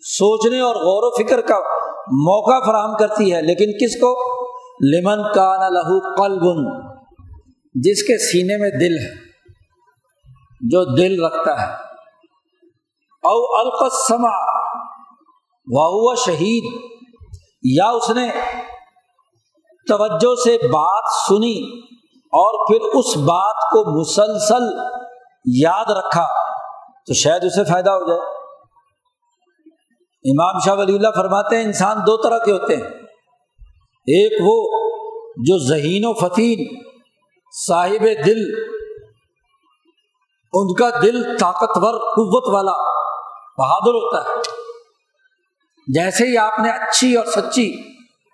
سوچنے اور غور و فکر کا موقع فراہم کرتی ہے، لیکن کس کو؟ لمن کا لہو قلب جس کے سینے میں دل ہے، جو دل رکھتا ہے۔ او القسما واہ شہید۔ یا اس نے توجہ سے بات سنی اور پھر اس بات کو مسلسل یاد رکھا، تو شاید اسے فائدہ ہو جائے۔ امام شاہ ولی اللہ فرماتے ہیں، انسان دو طرح کے ہوتے ہیں۔ ایک وہ جو ذہین و فتین صاحب دل، ان کا دل طاقتور، قوت والا بہادر ہوتا ہے۔ جیسے ہی آپ نے اچھی اور سچی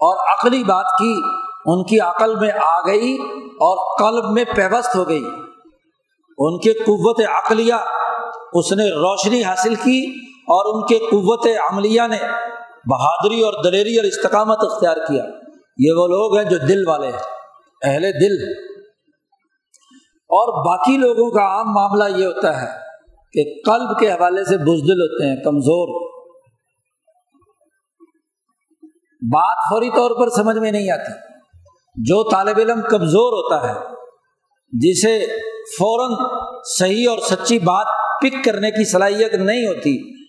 اور عقلی بات کی، ان کی عقل میں آ گئی اور قلب میں پیوست ہو گئی۔ ان کے قوت عقلیہ، اس نے روشنی حاصل کی اور ان کے قوت عملیہ نے بہادری اور دلیری اور استقامت اختیار کیا۔ یہ وہ لوگ ہیں جو دل والے ہیں، اہل دل۔ اور باقی لوگوں کا عام معاملہ یہ ہوتا ہے کہ قلب کے حوالے سے بزدل ہوتے ہیں، کمزور۔ بات فوری طور پر سمجھ میں نہیں آتی۔ جو طالب علم کمزور ہوتا ہے، جسے فوراً صحیح اور سچی بات پک کرنے کی صلاحیت نہیں ہوتی،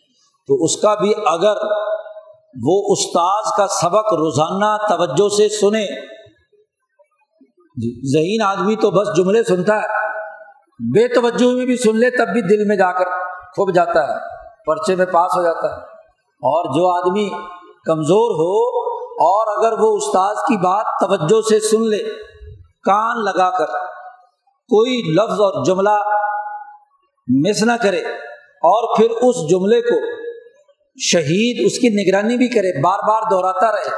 تو اس کا بھی اگر وہ استاذ کا سبق روزانہ توجہ سے سنے۔ جی، ذہین آدمی تو بس جملے سنتا ہے۔ بے توجہ میں بھی سن لے، تب بھی دل میں جا کر کھب جاتا ہے، پرچے میں پاس ہو جاتا ہے۔ اور جو آدمی کمزور ہو اور اگر وہ استاذ کی بات توجہ سے سن لے، کان لگا کر کوئی لفظ اور جملہ مس نہ کرے اور پھر اس جملے کو شہید اس کی نگرانی بھی کرے، بار بار دہراتا رہے،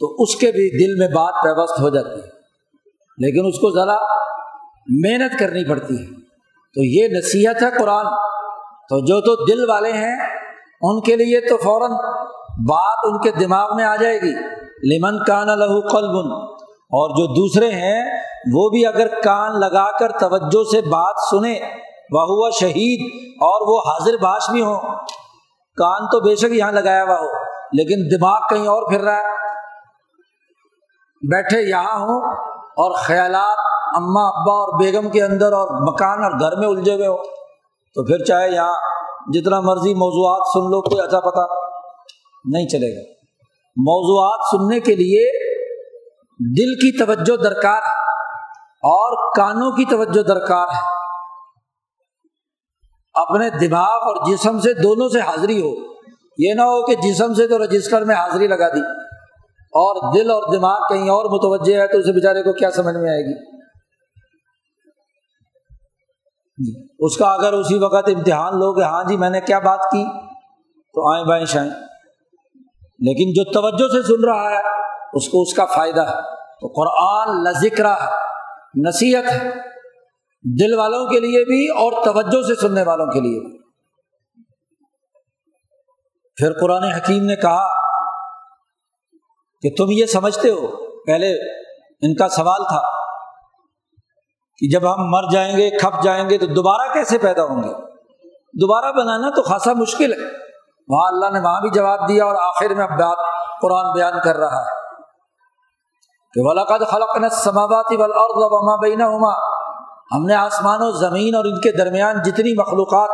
تو اس کے بھی دل میں بات پیوست ہو جاتی ہے۔ لیکن اس کو ذرا محنت کرنی پڑتی ہے۔ تو یہ نصیحت ہے قرآن۔ تو جو تو دل والے ہیں، ان کے لیے تو فوراً بات ان کے دماغ میں آ جائے گی۔ لمن کان لہو قلب اور جو دوسرے ہیں، وہ بھی اگر کان لگا کر توجہ سے بات سنے وہ ہوا شہید اور وہ حاضر باش بھی ہوں۔ کان تو بے شک یہاں لگایا ہوا ہو، لیکن دماغ کہیں اور پھر رہا ہے۔ بیٹھے یہاں ہوں اور خیالات اماں ابا اور بیگم کے اندر اور مکان اور گھر میں الجھے ہوئے ہو تو پھر چاہے یہاں جتنا مرضی موضوعات سن لو، کوئی اچھا پتا نہیں چلے گا۔ موضوعات سننے کے لیے دل کی توجہ درکار ہے اور کانوں کی توجہ درکار ہے۔ اپنے دماغ اور جسم سے دونوں سے حاضری ہو۔ یہ نہ ہو کہ جسم سے تو رجسٹر میں حاضری لگا دی۔ اور دل اور دماغ کہیں اور متوجہ ہے تو اسے بیچارے کو کیا سمجھ میں آئے گی؟ اس کا اگر اسی وقت امتحان لو کہ ہاں جی میں نے کیا بات کی، تو آئیں بائیں شائیں۔ لیکن جو توجہ سے سن رہا ہے، اس کو اس کا فائدہ ہے۔ تو قرآن لذکر ہے نصیحت ہے۔ دل والوں کے لیے بھی اور توجہ سے سننے والوں کے لیے بھی۔ پھر قرآن حکیم نے کہا کہ تم یہ سمجھتے ہو، پہلے ان کا سوال تھا کہ جب ہم مر جائیں گے، کھپ جائیں گے تو دوبارہ کیسے پیدا ہوں گے؟ دوبارہ بنانا تو خاصا مشکل ہے۔ وہاں اللہ نے وہاں بھی جواب دیا اور آخر میں اب بات قرآن بیان کر رہا ہے کہ ولاقد خلق نے سماواتی وما بینا ہم نے آسمان و زمین اور ان کے درمیان جتنی مخلوقات،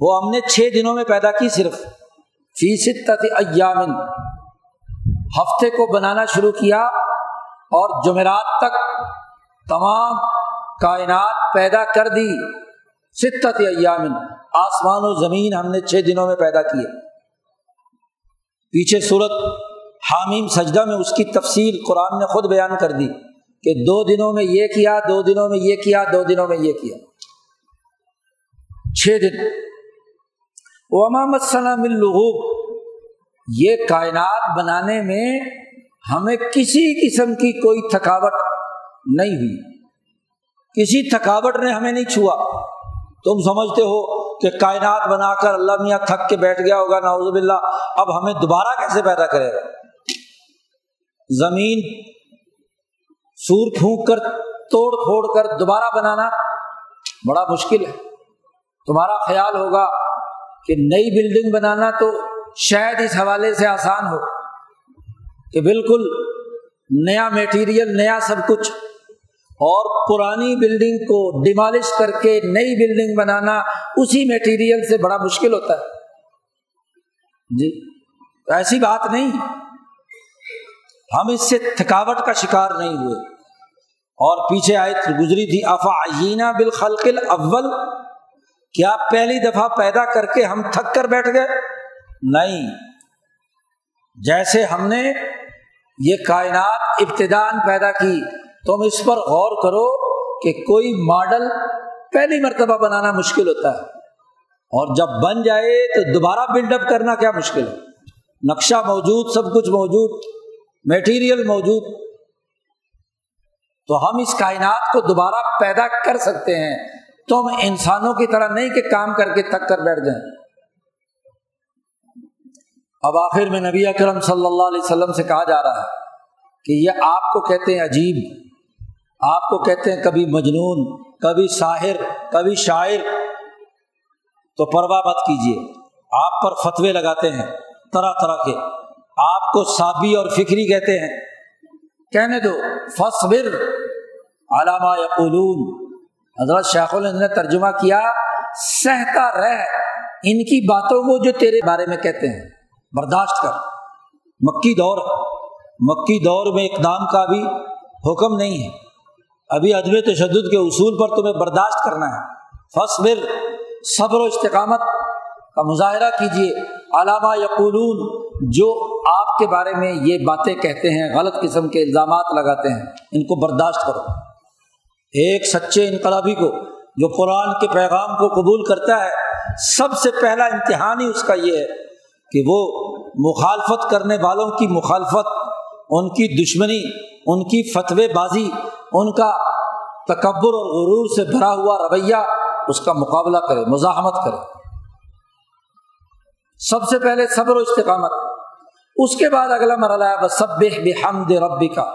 وہ ہم نے چھ دنوں میں پیدا کی صرف۔ فیصد ایامن ہفتے کو بنانا شروع کیا اور جمعرات تک تمام کائنات پیدا کر دی۔ ستت ایامن آسمان و زمین ہم نے چھ دنوں میں پیدا کیے۔ پیچھے صورت حامیم سجدہ میں اس کی تفصیل قرآن نے خود بیان کر دی۔ کہ دو دنوں میں یہ کیا، دو دنوں میں یہ کیا، دو دنوں میں یہ کیا۔ چھ دن۔ ومام الغوب یہ کائنات بنانے میں ہمیں کسی قسم کی کوئی تھکاوٹ نہیں ہوئی۔ کسی تھکاوٹ نے ہمیں نہیں چھوا۔ تم سمجھتے ہو کہ کائنات بنا کر اللہ میاں تھک کے بیٹھ گیا ہوگا ناوز باللہ۔ اب ہمیں دوبارہ کیسے پیدا کرے گا؟ زمین سور پھونک کر، توڑ پھوڑ کر دوبارہ بنانا بڑا مشکل ہے۔ تمہارا خیال ہوگا کہ نئی بلڈنگ بنانا تو شاید اس حوالے سے آسان ہو کہ بالکل نیا میٹیریل نیا سب کچھ اور پرانی بلڈنگ کو ڈیمالش کر کے نئی بلڈنگ بنانا اسی میٹیریل سے بڑا مشکل ہوتا ہے۔ جی ایسی بات نہیں۔ ہم اس سے تھکاوٹ کا شکار نہیں ہوئے۔ اور پیچھے آئے گزری تھی، افا بالخلقل اول کیا پہلی دفعہ پیدا کر کے ہم تھک کر بیٹھ گئے؟ نہیں۔ جیسے ہم نے یہ کائنات ابتدان پیدا کی، تم اس پر غور کرو کہ کوئی ماڈل پہلی مرتبہ بنانا مشکل ہوتا ہے۔ اور جب بن جائے تو دوبارہ بلڈ اپ کرنا کیا مشکل ہے؟ نقشہ موجود، سب کچھ موجود۔ میٹیریل موجود۔ تو ہم اس کائنات کو دوبارہ پیدا کر سکتے ہیں۔ تم انسانوں کی طرح نہیں کہ کام کر کے تھک کر بیٹھ جائیں۔ اب آخر میں نبی اکرم صلی اللہ علیہ وسلم سے کہا جا رہا ہے کہ یہ آپ کو کہتے ہیں عجیب، آپ کو کہتے ہیں کبھی مجنون، کبھی شاہر کبھی شاعر۔ تو پرواہ مت کیجیے آپ پر فتوے لگاتے ہیں طرح طرح کے۔ آپ کو صابی اور فکری کہتے ہیں۔ کہنے دو فصبر علامہ یقولون۔ حضرت شیخ الند نے ترجمہ کیا، سہتا رہ ان کی باتوں کو جو تیرے بارے میں کہتے ہیں۔ برداشت کر۔ مکی دور۔ مکی دور میں اقدام کا بھی حکم نہیں ہے۔ ابھی عدم تشدد کے اصول پر تمہیں برداشت کرنا ہے۔ فصبر صبر و استقامت کا مظاہرہ کیجیے علامہ یقولون، جو کے بارے میں یہ باتیں کہتے ہیں، غلط قسم کے الزامات لگاتے ہیں۔ ان کو برداشت کرو۔ ایک سچے انقلابی کو، جو قرآن کے پیغام کو قبول کرتا ہے، سب سے پہلا امتحان ہی اس کا یہ ہے کہ وہ مخالفت کرنے والوں کی مخالفت، ان کی دشمنی، ان کی فتوے بازی، ان کا تکبر اور غرور سے بھرا ہوا رویہ اس کا مقابلہ کرے، مزاحمت کرے۔ سب سے پہلے صبر و استقامت۔ اس کے بعد اگلا مرحلہ ہے بس سب بحمد ربی کا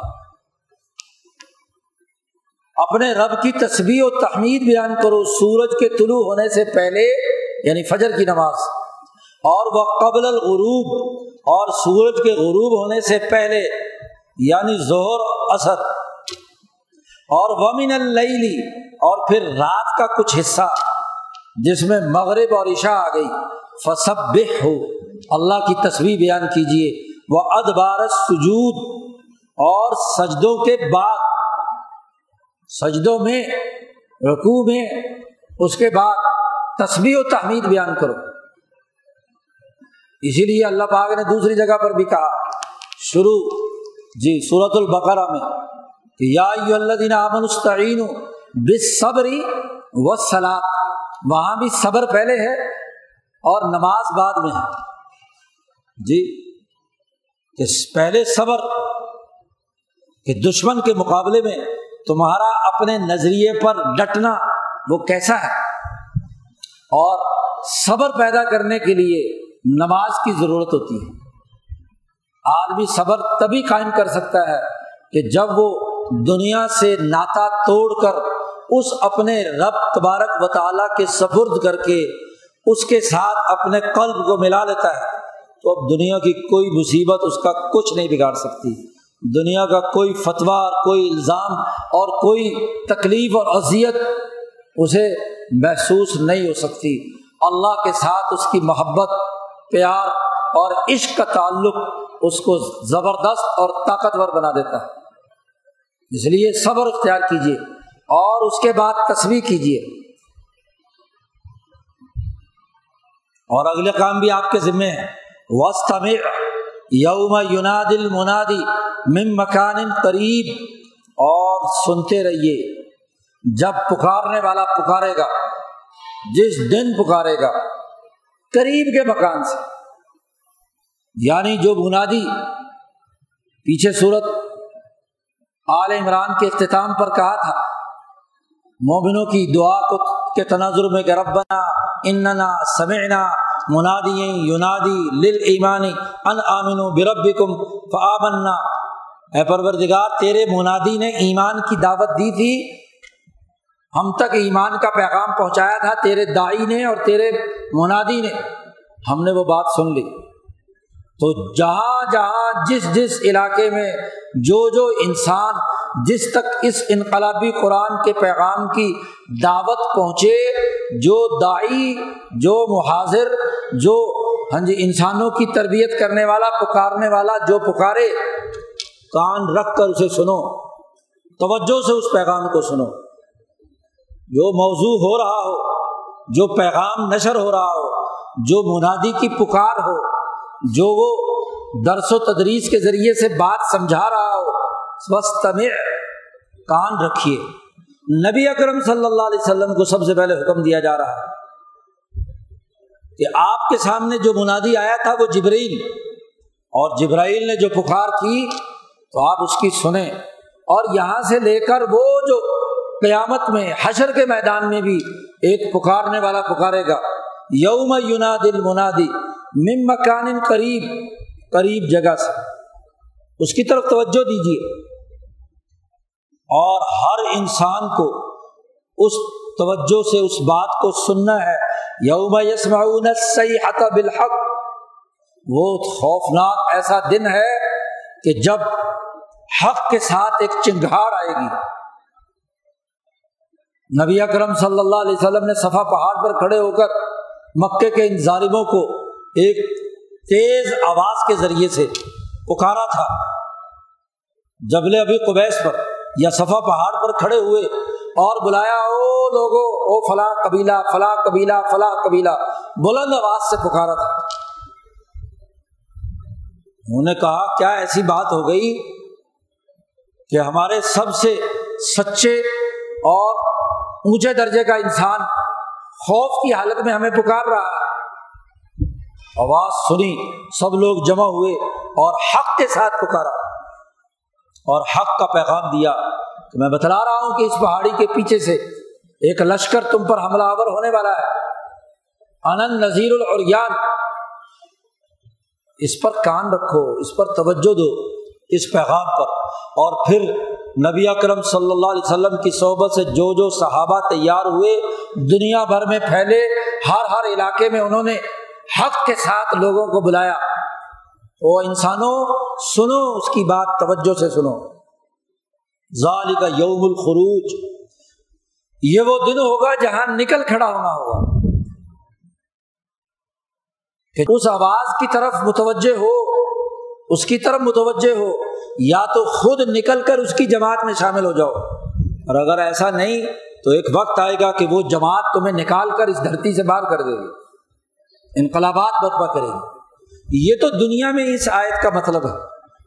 اپنے رب کی تصویر و تحمید بیان کرو، سورج کے طلوع ہونے سے پہلے یعنی فجر کی نماز۔ اور وہ قبل الغروب، اور سورج کے غروب ہونے سے پہلے یعنی زہر اثر اور ومن اللی اور پھر رات کا کچھ حصہ، جس میں مغرب اور عشاء آ گئی۔ فصب ہو اللہ کی تصویر بیان کیجیے وہ ادبار سجود اور سجدوں کے بعد، سجدوں میں رقو میں، اس کے بعد تصویر و تحمید بیان کرو۔ اسی لیے اللہ پاک نے دوسری جگہ پر بھی کہا، شروع جی صورت البقرہ میں، کہ یا اللہ دین امن استعین بصبری و سلاد وہاں بھی صبر پہلے ہے اور نماز بعد میں ہے۔ جی کہ پہلے صبر، کہ دشمن کے مقابلے میں تمہارا اپنے نظریے پر ڈٹنا وہ کیسا ہے؟ اور صبر پیدا کرنے کے لیے نماز کی ضرورت ہوتی ہے۔ آدمی صبر تبھی قائم کر سکتا ہے کہ جب وہ دنیا سے ناتا توڑ کر اس اپنے رب تبارک و تعالیٰ کے سبرد کر کے اس کے ساتھ اپنے قلب کو ملا لیتا ہے۔ تو اب دنیا کی کوئی مصیبت اس کا کچھ نہیں بگاڑ سکتی۔ دنیا کا کوئی فتویٰ، کوئی الزام اور کوئی تکلیف اور اذیت اسے محسوس نہیں ہو سکتی۔ اللہ کے ساتھ اس کی محبت، پیار اور عشق کا تعلق اس کو زبردست اور طاقتور بنا دیتا ہے۔ اس لیے صبر اختیار کیجیے اور اس کے بعد تصویر کیجیے اور اگلے کام بھی آپ کے ذمے ہیں وسط میں یوم یوناد المنادی مم مکان قریب اور سنتے رہیے، جب پکارنے والا پکارے گا، جس دن پکارے گا، قریب کے مکان سے۔ یعنی جو بنادی پیچھے صورت آل عمران کے اختتام پر کہا تھا، مومنوں کی دعا کو کے تناظر میں کہ ربنا اننا سمعنا منادی یونادی لل ایمانی ان آمن و برب کم فآمنا۔ اے پروردگار، تیرے منادی نے ایمان کی دعوت دی تھی۔ ہم تک ایمان کا پیغام پہنچایا تھا۔ تیرے دائی نے اور تیرے منادی نے۔ ہم نے وہ بات سن لی۔ تو جہاں جہاں، جس جس علاقے میں جو جو انسان جس تک اس انقلابی قرآن کے پیغام کی دعوت پہنچے، جو دائی جو محاذر، جو ہاں جی انسانوں کی تربیت کرنے والا، پکارنے والا جو پکارے، کان رکھ کر اسے سنو، توجہ سے اس پیغام کو سنو۔ جو موضوع ہو رہا ہو، جو پیغام نشر ہو رہا ہو، جو منادی کی پکار ہو، جو وہ درس و تدریس کے ذریعے سے بات سمجھا رہا ہو سوستھ کان رکھیے۔ نبی اکرم صلی اللہ علیہ وسلم کو سب سے پہلے حکم دیا جا رہا ہے کہ آپ کے سامنے جو منادی آیا تھا وہ جبرائیل۔ اور جبرائیل نے جو پکار کی تو آپ اس کی سنیں۔ اور یہاں سے لے کر وہ جو قیامت میں، حشر کے میدان میں بھی ایک پکارنے والا پکارے گا۔ یوم یوناد المنادی مم مکان قریب قریب جگہ سے۔ اس کی طرف توجہ دیجیے اور ہر انسان کو اس توجہ سے اس بات کو سننا ہے۔ یوم یسمعون الصیحۃ بالحق۔ وہ خوفناک ایسا دن ہے کہ جب حق کے ساتھ ایک چنگھاڑ آئے گی۔ نبی اکرم صلی اللہ علیہ وسلم نے صفا پہاڑ پر کھڑے ہو کر مکے کے ان ظالموں کو ایک تیز آواز کے ذریعے سے پکارا تھا۔ جبل ابھی قبیس پر۔ یا صفا پہاڑ پر کھڑے ہوئے اور بلایا، او لوگو، او فلاں قبیلہ فلاں قبیلہ فلاں قبیلہ، بلند آواز سے پکارا تھا۔ انہوں نے کہا، کیا ایسی بات ہو گئی کہ ہمارے سب سے سچے اور اونچے درجے کا انسان خوف کی حالت میں ہمیں پکار رہا ہے؟ آواز سنی، سب لوگ جمع ہوئے اور حق کے ساتھ پکارا۔ اور حق کا پیغام دیا کہ میں بتلا رہا ہوں کہ اس پہاڑی کے پیچھے سے ایک لشکر تم پر حملہ آور ہونے والا ہے۔ آنند نذیر العریان۔ اس پر کان رکھو، اس پر توجہ دو اس پیغام پر۔ اور پھر نبی اکرم صلی اللہ علیہ وسلم کی صحبت سے جو جو صحابہ تیار ہوئے، دنیا بھر میں پھیلے، ہر ہر علاقے میں انہوں نے حق کے ساتھ لوگوں کو بلایا۔ او انسانوں سنو، اس کی بات توجہ سے سنو۔ ظال کا یوم الخروج۔ یہ وہ دن ہوگا جہاں نکل کھڑا ہونا ہوگا۔ کہ اس آواز کی طرف متوجہ ہو، اس کی طرف متوجہ ہو، یا تو خود نکل کر اس کی جماعت میں شامل ہو جاؤ۔ اور اگر ایسا نہیں، تو ایک وقت آئے گا کہ وہ جماعت تمہیں نکال کر اس دھرتی سے باہر کر دے گی۔ انقلابات برپا کرے گی۔ یہ تو دنیا میں اس آیت کا مطلب ہے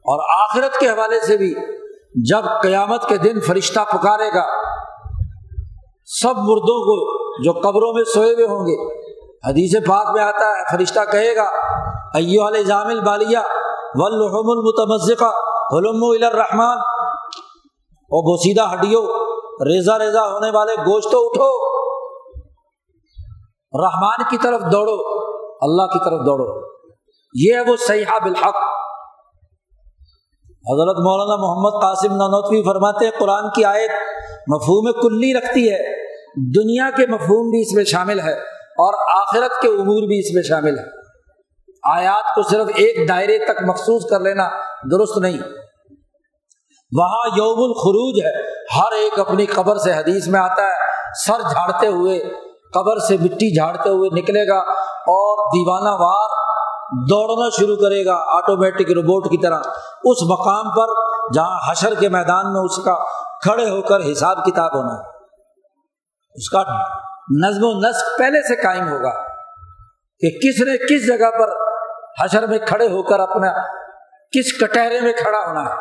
اور آخرت کے حوالے سے بھی جب قیامت کے دن فرشتہ پکارے گا، سب مردوں کو جو قبروں میں سوئے ہوئے ہوں گے، حدیث پاک میں آتا ہے، فرشتہ کہے گا ایو علیہ جامل بالیہ ولحم المتمزقہ حلم الرحمان اور بوسیدہ ہڈیو ریزا ریزا ہونے والے گوشت اٹھو۔ رحمان کی طرف دوڑو، اللہ کی طرف دوڑو۔ یہ ہے وہ سیاح بالحق۔ حضرت مولانا محمد قاسم نانوتوی فرماتے ہیں، قرآن کی آیت مفہوم کلی رکھتی ہے، دنیا کے مفہوم بھی اس میں شامل ہے اور آخرت کے امور بھی اس میں شامل ہے۔ آیات کو صرف ایک دائرے تک مخصوص کر لینا درست نہیں۔ وہاں یوم الخروج ہے، ہر ایک اپنی قبر سے حدیث میں آتا ہے، سر جھاڑتے ہوئے، قبر سے مٹی جھاڑتے ہوئے نکلے گا اور دیوانہ وار دوڑنا شروع کرے گا آٹومیٹک روبوٹ کی طرح۔ اس مقام پر جہاں حشر کے میدان میں اس کا کھڑے ہو کر حساب کتاب ہونا ہے۔ اس کا نظم و نسق پہلے سے قائم ہوگا کہ کس نے کس جگہ پر حشر میں کھڑے ہو کر اپنا کس کٹہرے میں کھڑا ہونا ہے۔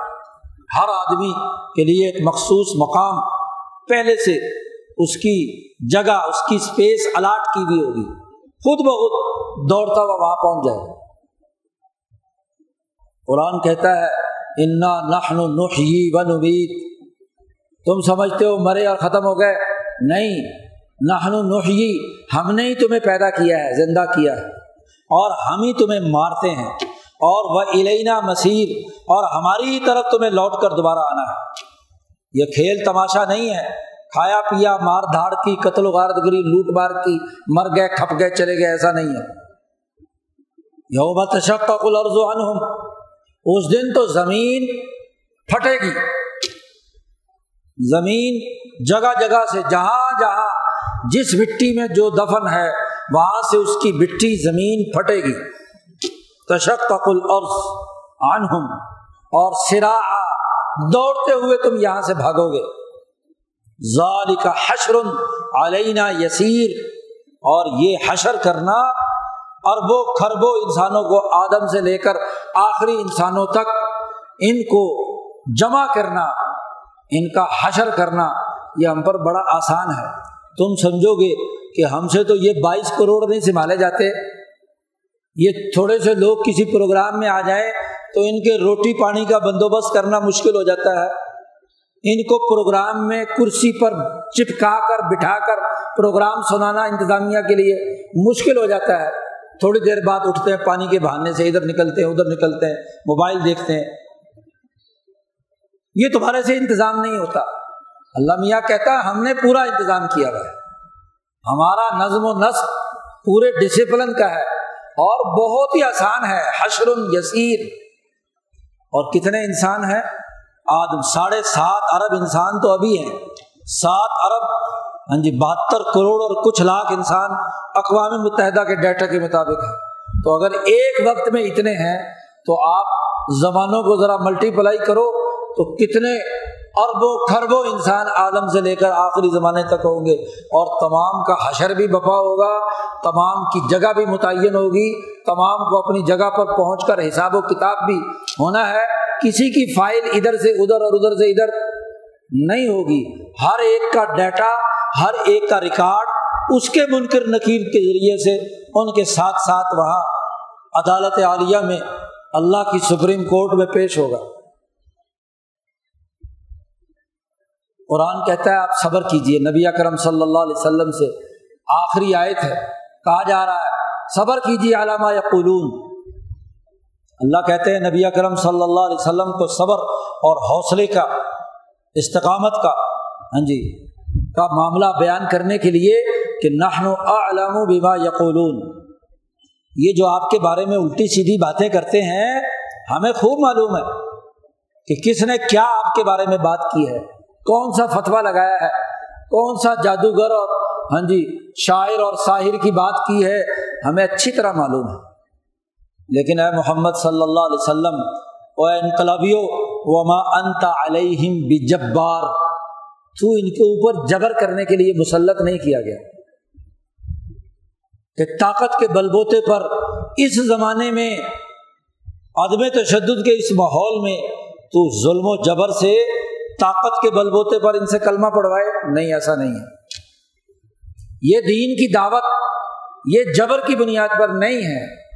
ہر آدمی کے لیے ایک مخصوص مقام پہلے سے اس کی جگہ، اس کی اسپیس الاٹ کی بھی ہوگی۔ خود بخود دوڑتا ہوا وہاں پہنچ جائے۔ قرآن کہتا ہے، انا نخن نخی و نوید تم سمجھتے ہو، مرے اور ختم ہو گئے۔ نہیں نخن نخی ہم نے ہی تمہیں پیدا کیا ہے، زندہ کیا ہے۔ اور ہم ہی تمہیں مارتے ہیں۔ اور وہ علینا مسیر، اور ہماری ہی طرف تمہیں لوٹ کر دوبارہ آنا ہے۔ یہ کھیل تماشا نہیں ہے۔ کھایا پیا، مار دھاڑ کی، قتل و غارت گری، لوٹ مار کی، مر گئے، کھپ گئے، چلے گئے، ایسا نہیں ہے۔ یوم تشقق الارض عنہم۔ اس دن تو زمین پھٹے گی۔ زمین جگہ جگہ سے جہاں جہاں جس مٹی میں جو دفن ہے، وہاں سے اس کی مٹی زمین پھٹے گی۔ تشقق الارض عنہم۔ اور سرا دوڑتے ہوئے تم یہاں سے بھاگو گے۔ ذالک حشر علینا یسیر۔ اور یہ حشر کرنا اربوں خربوں انسانوں کو آدم سے لے کر آخری انسانوں تک ان کو جمع کرنا، ان کا حشر کرنا، یہ ہم پر بڑا آسان ہے۔ تم سمجھو گے کہ ہم سے تو یہ بائیس کروڑ نہیں سنبھالے جاتے۔ یہ تھوڑے سے لوگ کسی پروگرام میں آ جائیں تو ان کے روٹی پانی کا بندوبست کرنا مشکل ہو جاتا ہے۔ ان کو پروگرام میں کرسی پر چپکا کر، بٹھا کر پروگرام سنانا، انتظامیہ کے لیے مشکل ہو جاتا ہے۔ تھوڑی دیر بعد اٹھتے ہیں، پانی کے بہانے سے ادھر نکلتے ہیں، ادھر نکلتے ہیں، موبائل دیکھتے ہیں۔ یہ تمہارے سے انتظام نہیں ہوتا۔ اللہ میاں کہتا ہے، ہم نے پورا انتظام کیا ہوا ہے۔ ہمارا نظم و نسق پورے ڈسپلن کا ہے اور بہت ہی آسان ہے۔ حشر یسیر۔ اور کتنے انسان ہیں؟ آدم، ساڑھے سات ارب انسان تو ابھی ہیں۔ سات ارب ہاں جی بہتر کروڑ اور کچھ لاکھ انسان اقوام متحدہ کے ڈیٹا کے مطابق ہے تو اگر ایک وقت میں اتنے ہیں، تو آپ زبانوں کو ذرا ملٹی پلائی کرو، تو کتنے اربوں خربوں انسان عالم سے لے کر آخری زمانے تک ہوں گے۔ اور تمام کا حشر بھی بپا ہوگا، تمام کی جگہ بھی متعین ہوگی، تمام کو اپنی جگہ پر پہنچ کر حساب و کتاب بھی ہونا ہے۔ کسی کی فائل ادھر سے ادھر اور ادھر سے ادھر نہیں ہوگی۔ ہر ایک کا ڈیٹا، ہر ایک کا ریکارڈ اس کے منکر نکیر کے ذریعے سے ان کے ساتھ ساتھ وہاں عدالت عالیہ میں اللہ کی سپریم کورٹ میں پیش ہوگا۔ قرآن کہتا ہے، آپ صبر کیجیے نبی اکرم صلی اللہ علیہ وسلم سے آخری آیت ہے۔ کہا جا رہا ہے، صبر کیجیے علامہ یا قلون اللہ کہتے ہیں، نبی اکرم صلی اللہ علیہ وسلم کو صبر اور حوصلے کا استقامت کا ہاں جی کا معاملہ بیان کرنے کے لیے کہ نحن علام و بیما یقولون۔ یہ جو آپ کے بارے میں الٹی سیدھی باتیں کرتے ہیں، ہمیں خوب معلوم ہے کہ کس نے کیا آپ کے بارے میں بات کی ہے۔ کون سا فتویٰ لگایا ہے؟ کون سا جادوگر اور ہاں جی شاعر اور ساحر کی بات کی ہے، ہمیں اچھی طرح معلوم ہے۔ لیکن اے محمد صلی اللہ علیہ وسلم او انقلابیو وما انت علیہم بجبار تو ان کے اوپر جبر کرنے کے لیے مسلط نہیں کیا گیا۔ کہ طاقت کے بل بوتے پر اس زمانے میں، عدم تشدد کے اس ماحول میں تو ظلم و جبر سے طاقت کے بل بوتے پر ان سے کلمہ پڑھوائے نہیں، ایسا نہیں ہے۔ یہ دین کی دعوت، یہ جبر کی بنیاد پر نہیں ہے۔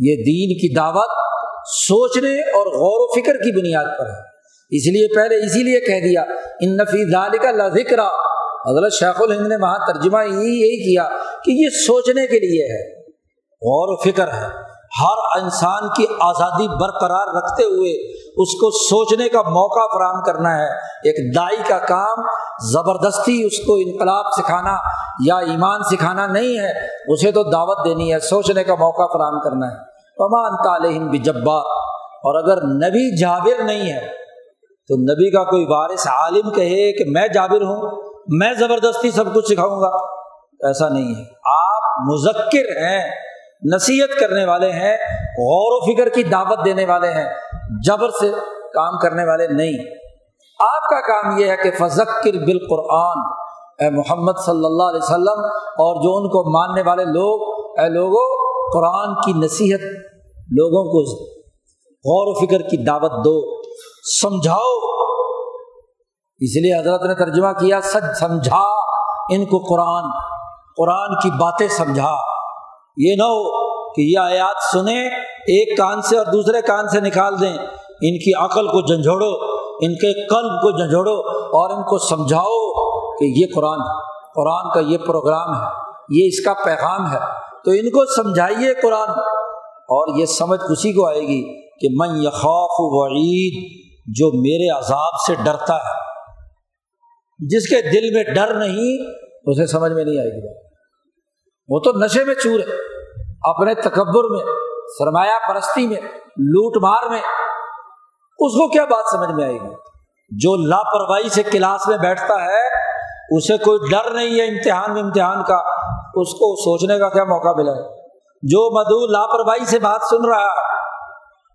یہ دین کی دعوت سوچنے اور غور و فکر کی بنیاد پر ہے۔ اس لیے پہلے اسی لیے کہہ دیا، ان نفی دال کا ذکر حضرت شیخ الہند نے وہاں ترجمہ یہی یہی کیا کہ یہ سوچنے کے لیے ہے۔ غور و فکر ہے۔ ہر انسان کی آزادی برقرار رکھتے ہوئے اس کو سوچنے کا موقع فراہم کرنا ہے۔ ایک دائی کا کام، زبردستی اس کو انقلاب سکھانا یا ایمان سکھانا نہیں ہے، اسے تو دعوت دینی ہے، سوچنے کا موقع فراہم کرنا ہے۔ امان تعلیم بھی جبار اور اگر نبی جابر نہیں ہے، تو نبی کا کوئی وارث عالم کہے کہ میں جابر ہوں، میں زبردستی سب کچھ سکھاؤں گا۔ ایسا نہیں ہے۔ آپ مذکر ہیں، نصیحت کرنے والے ہیں، غور و فکر کی دعوت دینے والے ہیں، جبر سے کام کرنے والے نہیں۔ آپ کا کام یہ ہے کہ فذکر بالقرآن۔ اے محمد صلی اللہ علیہ وسلم، اور جو ان کو ماننے والے لوگ، اے لوگوں قرآن کی نصیحت لوگوں کو غور و فکر کی دعوت دو، سمجھاؤ۔ اس لیے حضرت نے ترجمہ کیا، سچ سمجھا، ان کو قرآن قرآن کی باتیں سمجھا۔ یہ نہ ہو کہ یہ آیات سنیں، ایک کان سے اور دوسرے کان سے نکال دیں۔ ان کی عقل کو جھنجھوڑو، ان کے قلب کو جھنجھوڑو اور ان کو سمجھاؤ کہ یہ قرآن قرآن کا یہ پروگرام ہے، یہ اس کا پیغام ہے۔ تو ان کو سمجھائیے قرآن۔ اور یہ سمجھ اسی کو آئے گی کہ من یخوف وعید، جو میرے عذاب سے ڈرتا ہے۔ جس کے دل میں ڈر نہیں، اسے سمجھ میں نہیں آئے گی۔ وہ تو نشے میں چور ہے، اپنے تکبر میں، سرمایہ پرستی میں، لوٹ مار میں۔ اس کو کیا بات سمجھ میں آئے گی؟ جو لاپرواہی سے کلاس میں بیٹھتا ہے، اسے کوئی ڈر نہیں ہے امتحان میں امتحان کا۔ اس کو سوچنے کا کیا موقع ملا ہے؟ جو مدو لاپرواہی سے بات سن رہا ہے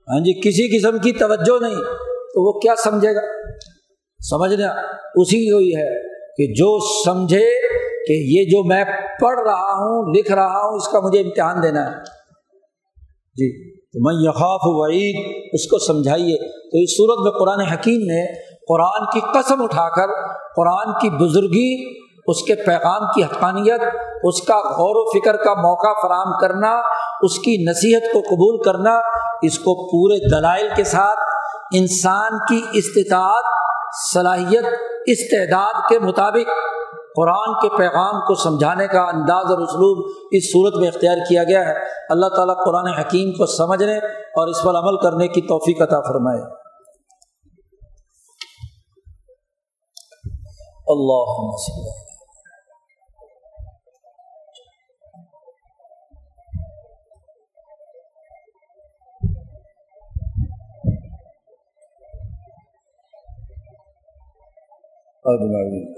ہاں جی کسی قسم کی توجہ نہیں، تو وہ کیا سمجھے گا؟ سمجھنا اسی کو ہی ہے کہ جو سمجھے کہ یہ جو میں پڑھ رہا ہوں، لکھ رہا ہوں، اس کا مجھے امتحان دینا ہے۔ جی تو میں یقاف وعید، اس کو سمجھائیے۔ تو اس صورت میں قرآن حکیم نے قرآن کی قسم اٹھا کر، قرآن کی بزرگی اس کے پیغام کی حقانیت، اس کا غور و فکر کا موقع فراہم کرنا، اس کی نصیحت کو قبول کرنا، اس کو پورے دلائل کے ساتھ، انسان کی استطاعت، صلاحیت، استعداد کے مطابق قرآن کے پیغام کو سمجھانے کا انداز اور اسلوب اس صورت میں اختیار کیا گیا ہے۔ اللہ تعالیٰ قرآن حکیم کو سمجھنے اور اس پر عمل کرنے کی توفیق عطا فرمائے۔ اللہ اجمعین